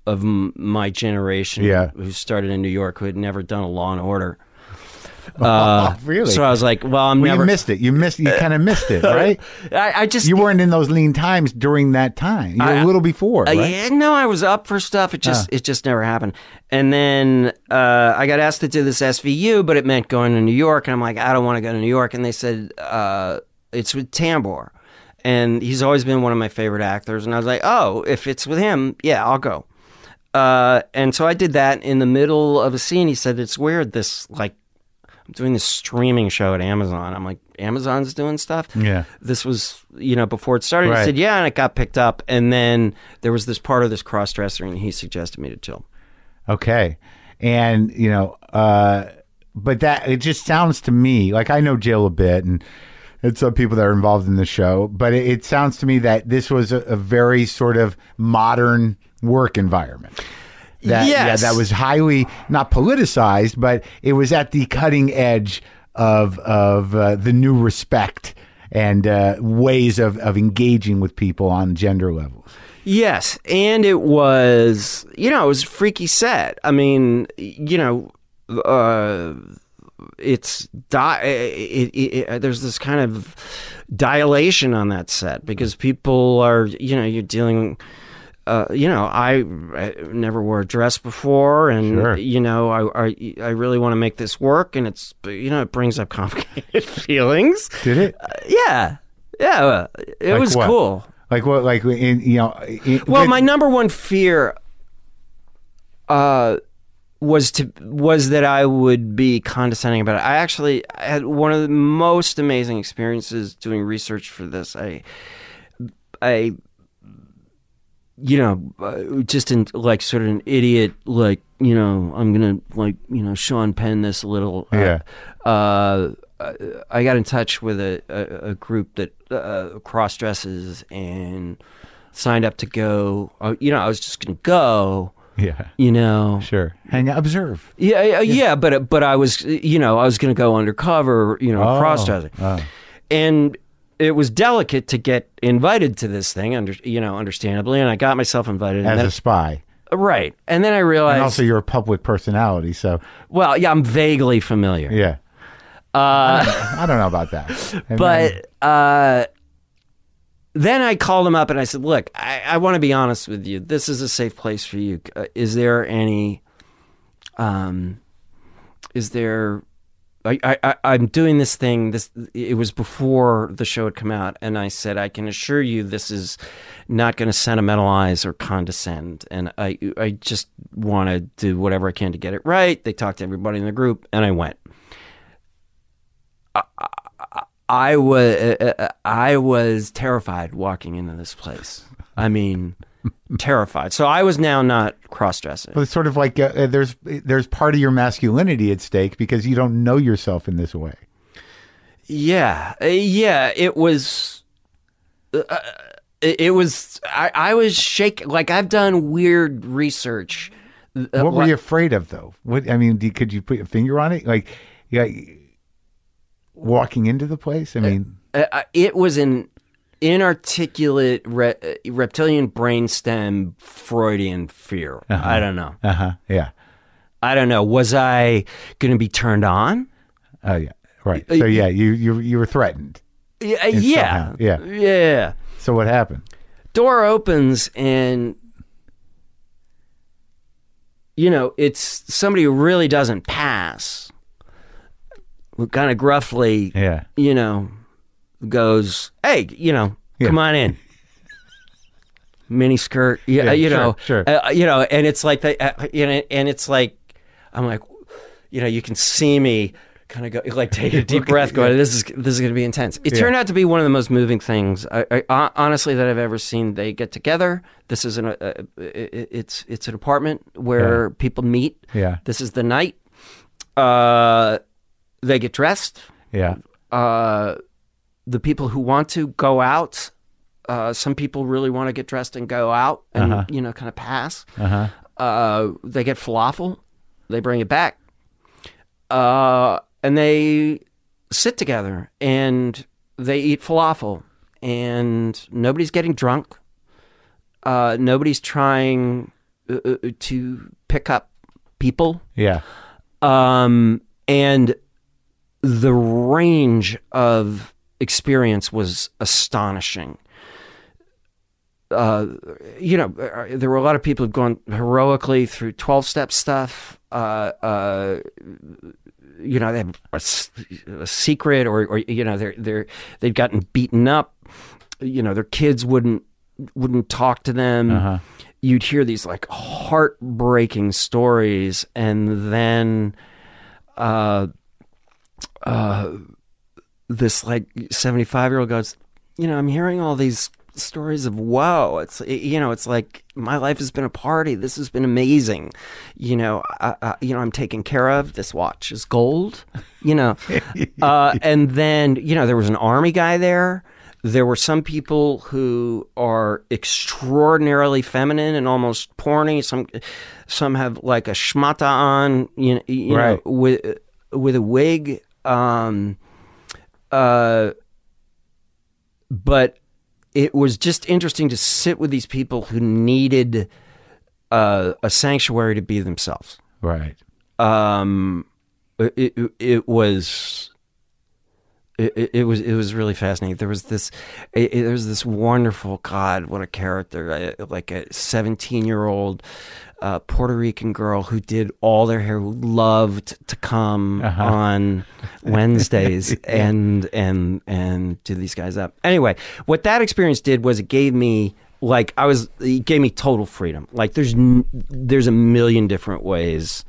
of m- my generation Yeah. who started in New York who had never done a Law and Order. Uh, Oh, [laughs] really? So I was like, well, I'm Well, never you missed it. You missed. You kind of missed it, [laughs] right? I, I just You weren't in those lean times during that time. You were a little before, right? yeah, no, I was up for stuff. It just it just never happened. And then uh, I got asked to do this SVU, but it meant going to New York, and I'm like, I don't want to go to New York. And they said uh, it's with Tambor, and he's always been one of my favorite actors. And I was like, oh, if it's with him, yeah, I'll go. Uh, and so I did that in the middle of a scene. He said, it's weird. This like. I'm doing this streaming show at Amazon. I'm like, Amazon's doing stuff. Yeah. This was, you know, before it started. Right. He said, yeah, and it got picked up. And then there was this part of this cross dresser, and he suggested me to Jill. Okay. And, you know, uh, but that, it just sounds to me like I know Jill a bit and, and some people that are involved in the show, but it, it sounds to me that this was a, a very sort of modern work environment. That, Yes. Yeah, that was highly not politicized, but it was at the cutting edge of, of uh, the new respect and uh, ways of, of engaging with people on gender levels. Yes, and it was, you know, it was a freaky set. I mean, you know, uh, it's di- it, it, it, there's this kind of dilation on that set because people are, you know, you're dealing. Uh, you know, I, I never wore a dress before, and Sure. you know, I, I I really want to make this work, and it's you know, it brings up [laughs] complicated feelings. Did it? Yeah, yeah, it Like was what? cool. Like what? Like in you know? in- Well, my number one fear uh, was to was that I would be condescending about it. I actually had one of the most amazing experiences doing research for this. I I you know uh, just in like sort of an idiot like you know I'm gonna like you know Sean Penn this a little uh, Yeah. uh, I got in touch with a, a, a group that uh, cross dresses and signed up to go. Uh, you know, I was just going to go. Yeah. You know, Sure. Hang out, observe. yeah, yeah, yeah, but but I was, you know, I was going to go undercover. You know, Oh, cross dressing, oh. and it was delicate to get invited to this thing. Under you know, understandably, and I got myself invited. As then, a spy. right, and then I realized, And also, you're a public personality, so well, yeah, I'm vaguely familiar. yeah. Uh, I don't know about that. [laughs] And then- but uh, then I called him up and I said, "Look, I, I want to be honest with you. This is a safe place for you. Uh, is there any? Um, is there? I, I, I- I'm doing this thing. This it was before the show had come out, and I said, I can assure you, this is not going to sentimentalize or condescend. And I, I just want to do whatever I can to get it right. They talked to everybody in the group, and I went. I was I was terrified walking into this place. I mean, terrified. So I was now not cross dressing. Well, it's sort of like uh, uh, there's there's part of your masculinity at stake because you don't know yourself in this way. Yeah, Uh, yeah. It was. Uh, it, it was. I, I was shaking. Like I've done weird research. Uh, What were like- you afraid of, though? What I mean, do, could you put your finger on it? Like, yeah, walking into the place. I mean, Uh, uh, it was an inarticulate re- uh, reptilian brainstem Freudian fear. I don't know. uh huh, yeah, I don't know. Was I going to be turned on? oh yeah, right. So yeah, you you you were threatened. Yeah, yeah, somehow, yeah. yeah. So what happened? Door opens and you know it's somebody who really doesn't pass. Kind of gruffly, Yeah, you know, goes, "Hey, you know, Yeah. come on in." Mini skirt, yeah, Yeah, you sure, know, sure. Uh, you know, and it's like the, uh, you know, and it's like, I'm like, you know, you can see me kind of go, like take a [laughs] deep breath, going, "This is this is going to be intense." It Yeah. turned out to be one of the most moving things, I, I, honestly, that I've ever seen. They get together. This is an, uh, uh, it- it's it's an apartment where people meet. yeah, This is the night. Uh, they get dressed yeah, uh, the people who want to go out. Uh, some people really want to get dressed and go out and you know kind of pass. uh huh, Uh, they get falafel, they bring it back, uh, and they sit together and they eat falafel, and nobody's getting drunk. Uh, nobody's trying uh, uh, to pick up people yeah, um, and the range of experience was astonishing. Uh, you know, uh, there were a lot of people who've gone heroically through twelve-step stuff. Uh, uh, you know, they have a secret, or, or you know, they're they're they've gotten beaten up. You know, their kids wouldn't wouldn't talk to them. You'd hear these like heartbreaking stories, and then uh, uh, this like 75 year old goes, you know, I'm hearing all these stories of woe. It's, you know, it's like my life has been a party. This has been amazing. You know, I, I, you know, I'm taken care of. This watch is gold, you know. [laughs] uh, and then, you know, there was an army guy there. There were some people who are extraordinarily feminine and almost porny. Some, some have like a schmata on, you know, you Right. know with with a wig. Um, uh, but it was just interesting to sit with these people who needed uh, a sanctuary to be themselves. right. Um, it, it, it was. It, it- was it was really fascinating. There was this there was this wonderful God, what a character! uh, Like a seventeen year old uh, Puerto Rican girl who did all their hair, who loved to come on [laughs] Wednesdays and and and do these guys up. Anyway, what that experience did was it gave me like I was it gave me total freedom. Like there's n- there's a million different ways,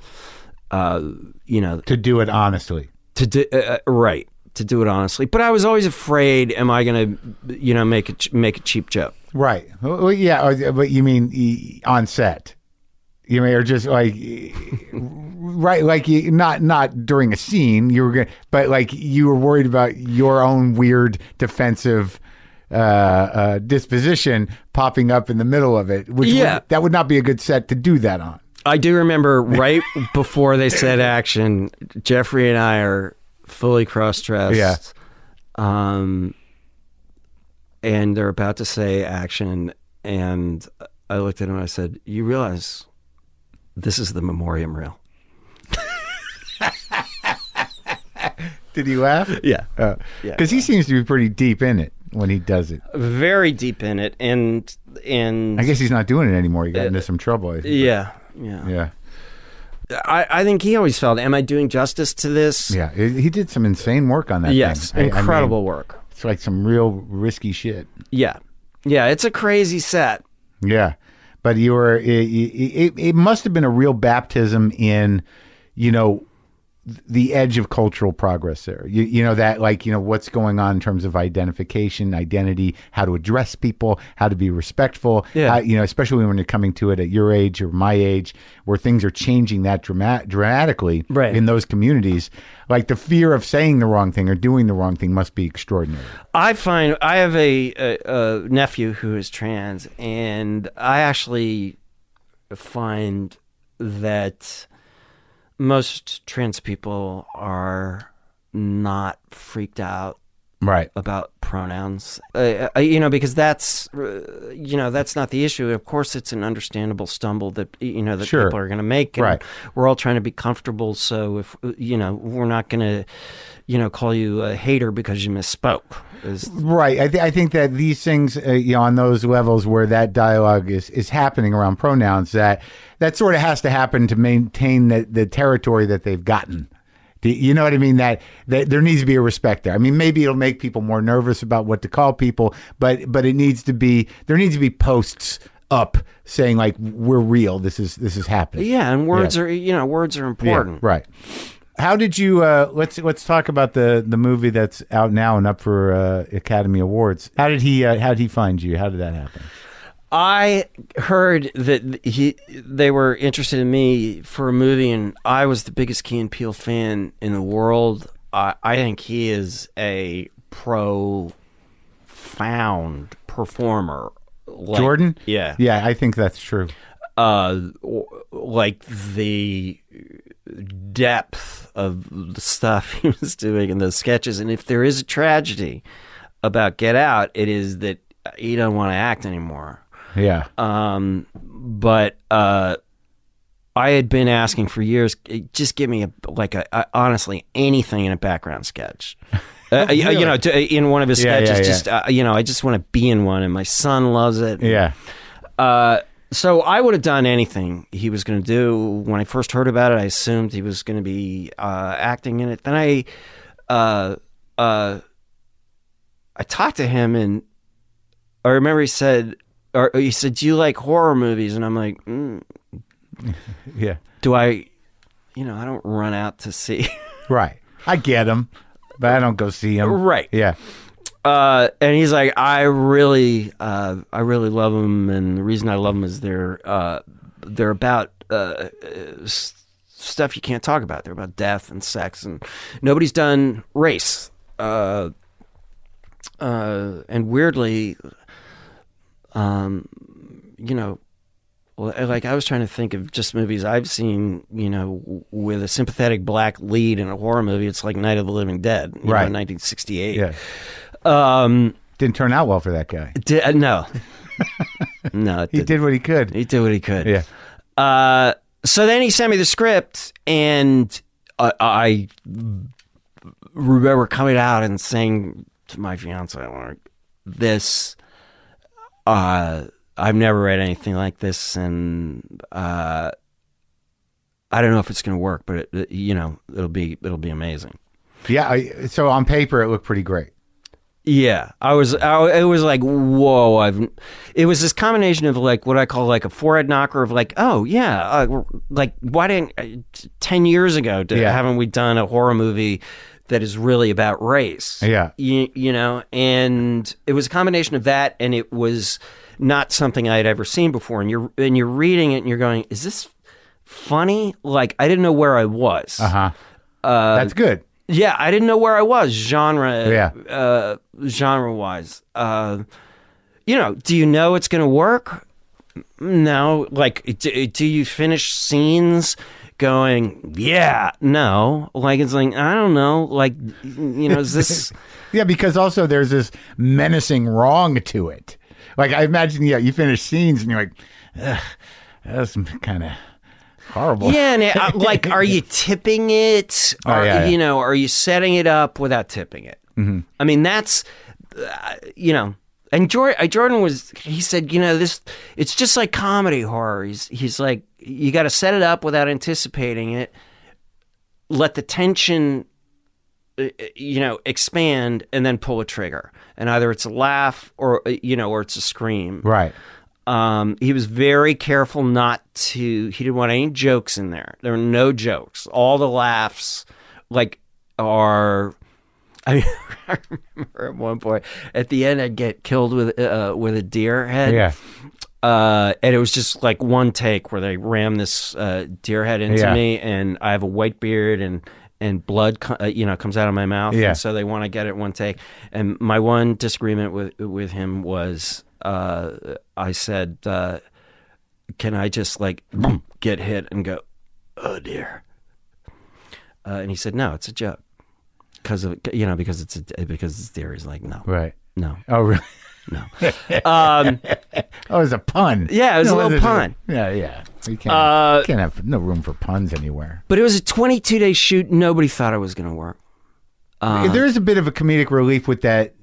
uh, you know, To do it honestly. to do uh, uh, right to do it honestly. But I was always afraid, am I going to, you know, make a ch- make a cheap joke? Right. Well, yeah, but you mean on set? You mean, or just like, right? Like, you, not not during a scene. You were going, but like you were worried about your own weird defensive uh, uh, disposition popping up in the middle of it. Which Yeah. would, that would not be a good set to do that on. I do remember [laughs] right before they said action, Jeffrey and I are fully cross dressed. Yeah. Um, and they're about to say action, and I looked at him and I said, "You realize this is the memoriam reel." Did he laugh? Yeah. Because Yeah. he seems to be pretty deep in it when he does it. Very deep in it, and and I guess he's not doing it anymore. He got into uh, some trouble. Yeah, yeah. Yeah. I, I think he always felt, am I doing justice to this? Yeah. He did some insane work on that. Yes, thing. I- I mean, incredible work. it's like some real risky shit. Yeah. Yeah, it's a crazy set. Yeah, but you were it, it, it must have been a real baptism in, you know, the edge of cultural progress there. You, you know that like you know what's going on in terms of identification, identity, how to address people, how to be respectful. Yeah. how- you know, especially when you're coming to it at your age or my age, where things are changing that dramatic dramatically Right. in those communities. Like the fear of saying the wrong thing or doing the wrong thing must be extraordinary. I find I have a, a, a nephew who is trans, and I actually find that most trans people are not freaked out Right. about pronouns uh, uh, you know because that's uh, you know that's not the issue of course it's an understandable stumble that you know that Sure. people are going to make and Right. we're all trying to be comfortable so if you know we're not going to you know call you a hater because you misspoke is Right. I, th- I think that these things, uh, you know, on those levels where that dialogue is, is happening around pronouns, that that sort of has to happen to maintain the, the territory that they've gotten. You know what I mean? That, that there needs to be a respect there. I mean, maybe it'll make people more nervous about what to call people, but but it needs to be there needs to be posts up saying like we're real. This is this is happening. yeah and words Yeah. are you know words are Yeah, important right. How did you? Uh, let's let's talk about the the movie that's out now and up for uh, Academy Awards. How did he? Uh, how did he find you? How did that happen? I heard that he they were interested in me for a movie, and I was the biggest Key and Peele fan in the world. I I think he is a profound performer. Like- Jordan? yeah, Yeah, I think that's true. uh, like the depth of the stuff [laughs] he was doing in those sketches. And if there is a tragedy about Get Out, it is that he doesn't want to act anymore. Yeah. Um, but uh, I had been asking for years, just give me a like a, a honestly anything in a background sketch. [laughs] Uh, you- You know, to, in one of his Yeah, yeah, sketches, yeah. just uh, you know, I just want to be in one, and my son loves it. yeah. Uh, so I would have done anything he was going to do. When I first heard about it, I assumed he was going to be uh, acting in it. Then I, uh, uh, I talked to him, and I remember he said, or he said, "Do you like horror movies?" And I'm like, mm, [laughs] Yeah. "Do I?" You know, I don't run out to see. [laughs] Right. I get him, but I don't go see him. right. Yeah. Uh, and he's like, I really, uh, I really love them, and the reason I love them is they're, uh, they're about uh, uh, s- stuff you can't talk about. They're about death and sex, and nobody's done race. Uh, uh, and weirdly, um, you know, like I was trying to think of just movies I've seen, you know, with a sympathetic black lead in a horror movie. It's like Night of the Living Dead, know, Right. 1968. Yeah. Um, Didn't turn out well for that guy. uh, no, [laughs] no, it He didn't. did what he could. He did what he could. Yeah. Uh, so then he sent me the script, and uh, I remember coming out and saying to my fiance, like, "This, uh, I've never read anything like this, and uh, I don't know if it's going to work, but it- you know, it'll be it'll be amazing." Yeah. I, so on paper, it looked pretty great. Yeah, I was. I, it was like, whoa! I've. It was this combination of like what I call like a forehead knocker of like, oh yeah, uh, like why didn't uh, ten years ago did, Yeah. haven't we done a horror movie that is really about race? Yeah. you, you know, and it was a combination of that, and it was not something I had ever seen before. And you're and you're reading it, and you're going, is this funny? Like I didn't know where I was. Uh huh. That's good. Yeah, I didn't know where I was genre Yeah. uh, genre wise. Uh, you know, do you know it's going to work? No. Like, do, do you finish scenes going, yeah, no? Like, it's like, I don't know. Like, you know, is this. [laughs] Yeah, because also there's this menacing wrong to it. Like I imagine, yeah, you finish scenes and you're like, Ugh, that's kind of horrible. Yeah, and it, uh, [laughs] like, are you tipping it? Oh, Are, yeah, yeah. You know, are you setting it up without tipping it? Mm-hmm. I mean, that's, uh, you know, and Jordan, Jordan was, he said, you know, this, it's just like comedy horror. He's, he's like, you got to set it up without anticipating it. Let the tension, uh, you know, expand and then pull a trigger. And either it's a laugh or, uh, you know, or it's a scream. Right. Um, he was very careful not to. He didn't want any jokes in there. There were no jokes. All the laughs, like, are. [laughs] I, mean, I remember at one point at the end, I'd get killed with uh, with a deer head. Yeah. Uh, and it was just like one take where they ram this uh, deer head into Yeah. me, and I have a white beard and and blood, uh, you know, comes out of my mouth. Yeah. And so they want to get it one take. And my one disagreement with with him was, uh, I said, uh, "Can I just like boom, get hit and go, oh dear?" Uh, and he said, "No, it's a joke." Because of you know because it's a, because it's deer. He's like, no, Right. no, Oh, really? no. [laughs] um, Oh, it was a pun. Yeah, it was a little it pun. Yeah, yeah. You can't, Uh, can't have no room for puns anywhere. But it was a 22 day shoot. Nobody thought it was going to work. there is a bit of a comedic relief with that.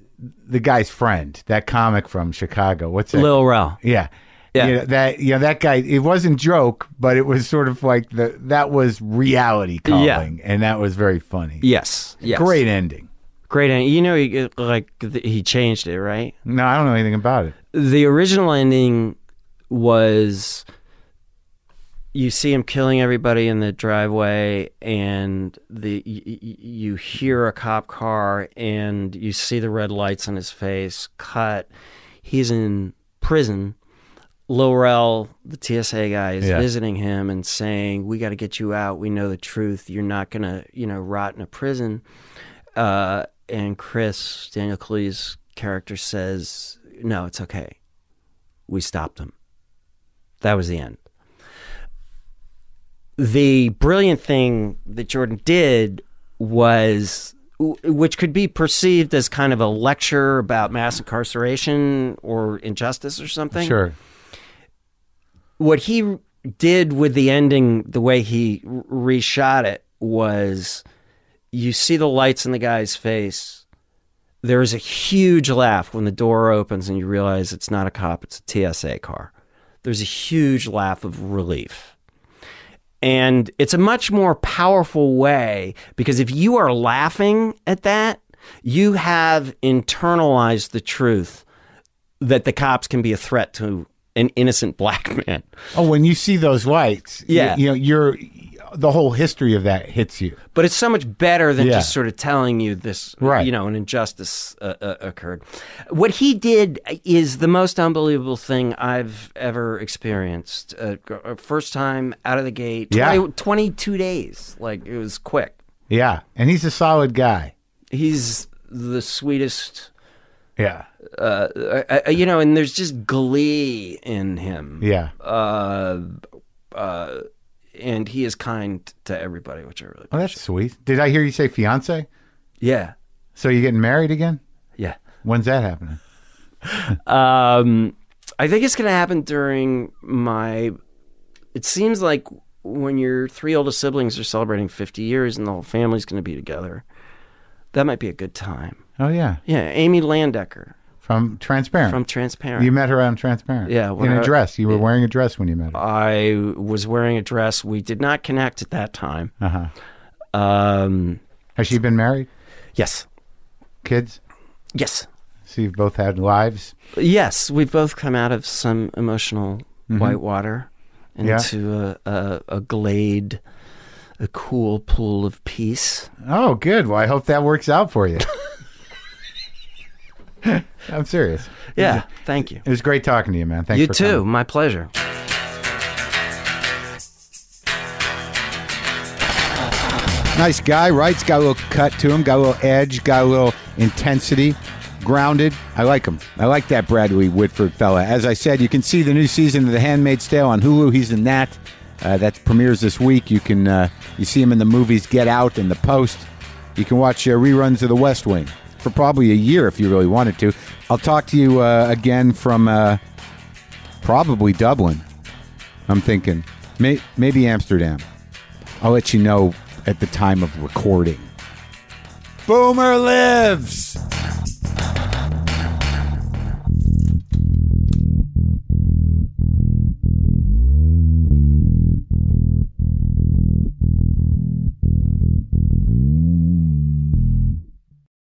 The guy's friend, that comic from Chicago. What's it? Lil Rel. Yeah. Yeah. You know, that you know that guy. It wasn't joke, but it was sort of like the that was reality calling, and that was very funny. Yes. Yes. Great ending. Great. ending. you know, he, like he changed it, right? No, I don't know anything about it. The original ending was you see him killing everybody in the driveway, and the y- y- you hear a cop car, and you see the red lights on his face. Cut. He's in prison. Lil Rel, the TSA guy, is Yeah. visiting him and saying, "We got to get you out. We know the truth. You're not gonna, you know, rot in a prison." Uh, and Chris Daniel Kaluuya's character says, "No, it's okay. We stopped him." That was the end. The brilliant thing that Jordan did was, which could be perceived as kind of a lecture about mass incarceration or injustice or something Sure. what he did with the ending, the way he reshot it, was you see the lights in the guy's face. There is a huge laugh when the door opens and you realize it's not a cop, it's a TSA car. There's a huge laugh of relief. And it's a much more powerful way because if you are laughing at that, you have internalized the truth that the cops can be a threat to an innocent [laughs] black man. Oh, when you see those lights, Yeah. you, know, you're the whole history of that hits you. But it's so much better than Yeah. just sort of telling you this, Right. you know, an injustice uh, uh, occurred. What he did is the most unbelievable thing I've ever experienced. Uh, first time out of the gate, Yeah. 22 days. Like, it was quick. Yeah, and he's a solid guy. He's the sweetest, Yeah, uh, uh, uh, you know, and there's just glee in him. yeah. Uh, uh, and he is kind to everybody, which I really Oh, that's sweet. Did I hear you say fiance? Yeah. So you getting married again? Yeah. When's that happening? [laughs] Um, I think it's going to happen during my. It seems like when your three oldest siblings are celebrating 50 years and the whole family's going to be together, that might be a good time. Oh yeah, Yeah, Amy Landecker from Transparent. from Transparent. you met her on Transparent. Yeah, in a I- dress. You were wearing a dress when you met her. I was wearing a dress. We did not connect at that time. Uh huh. Um, Has she been married? yes, Kids? yes, So you've both had lives. yes. We've both come out of some emotional white water Mm-hmm. Yeah. into a, a, a glade, a cool pool of peace. Oh, good. Well, I hope that works out for you. [laughs] [laughs] I'm serious. Yeah, thank you. It was great talking to you, man. Thanks You too. coming. My pleasure. Nice guy, right? He's got a little cut to him, got a little edge, got a little intensity, grounded. I like him. I like that Bradley Whitford fella. As I said, you can see the new season of The Handmaid's Tale on Hulu. He's in that. Uh, that premieres this week. You can uh, you see him in the movies Get Out and The Post. You can watch uh, reruns of The West Wing for probably a year if you really wanted to. I'll talk to you uh, again from uh, probably Dublin. I'm thinking May- maybe Amsterdam. I'll let you know at the time of recording. Boomer lives!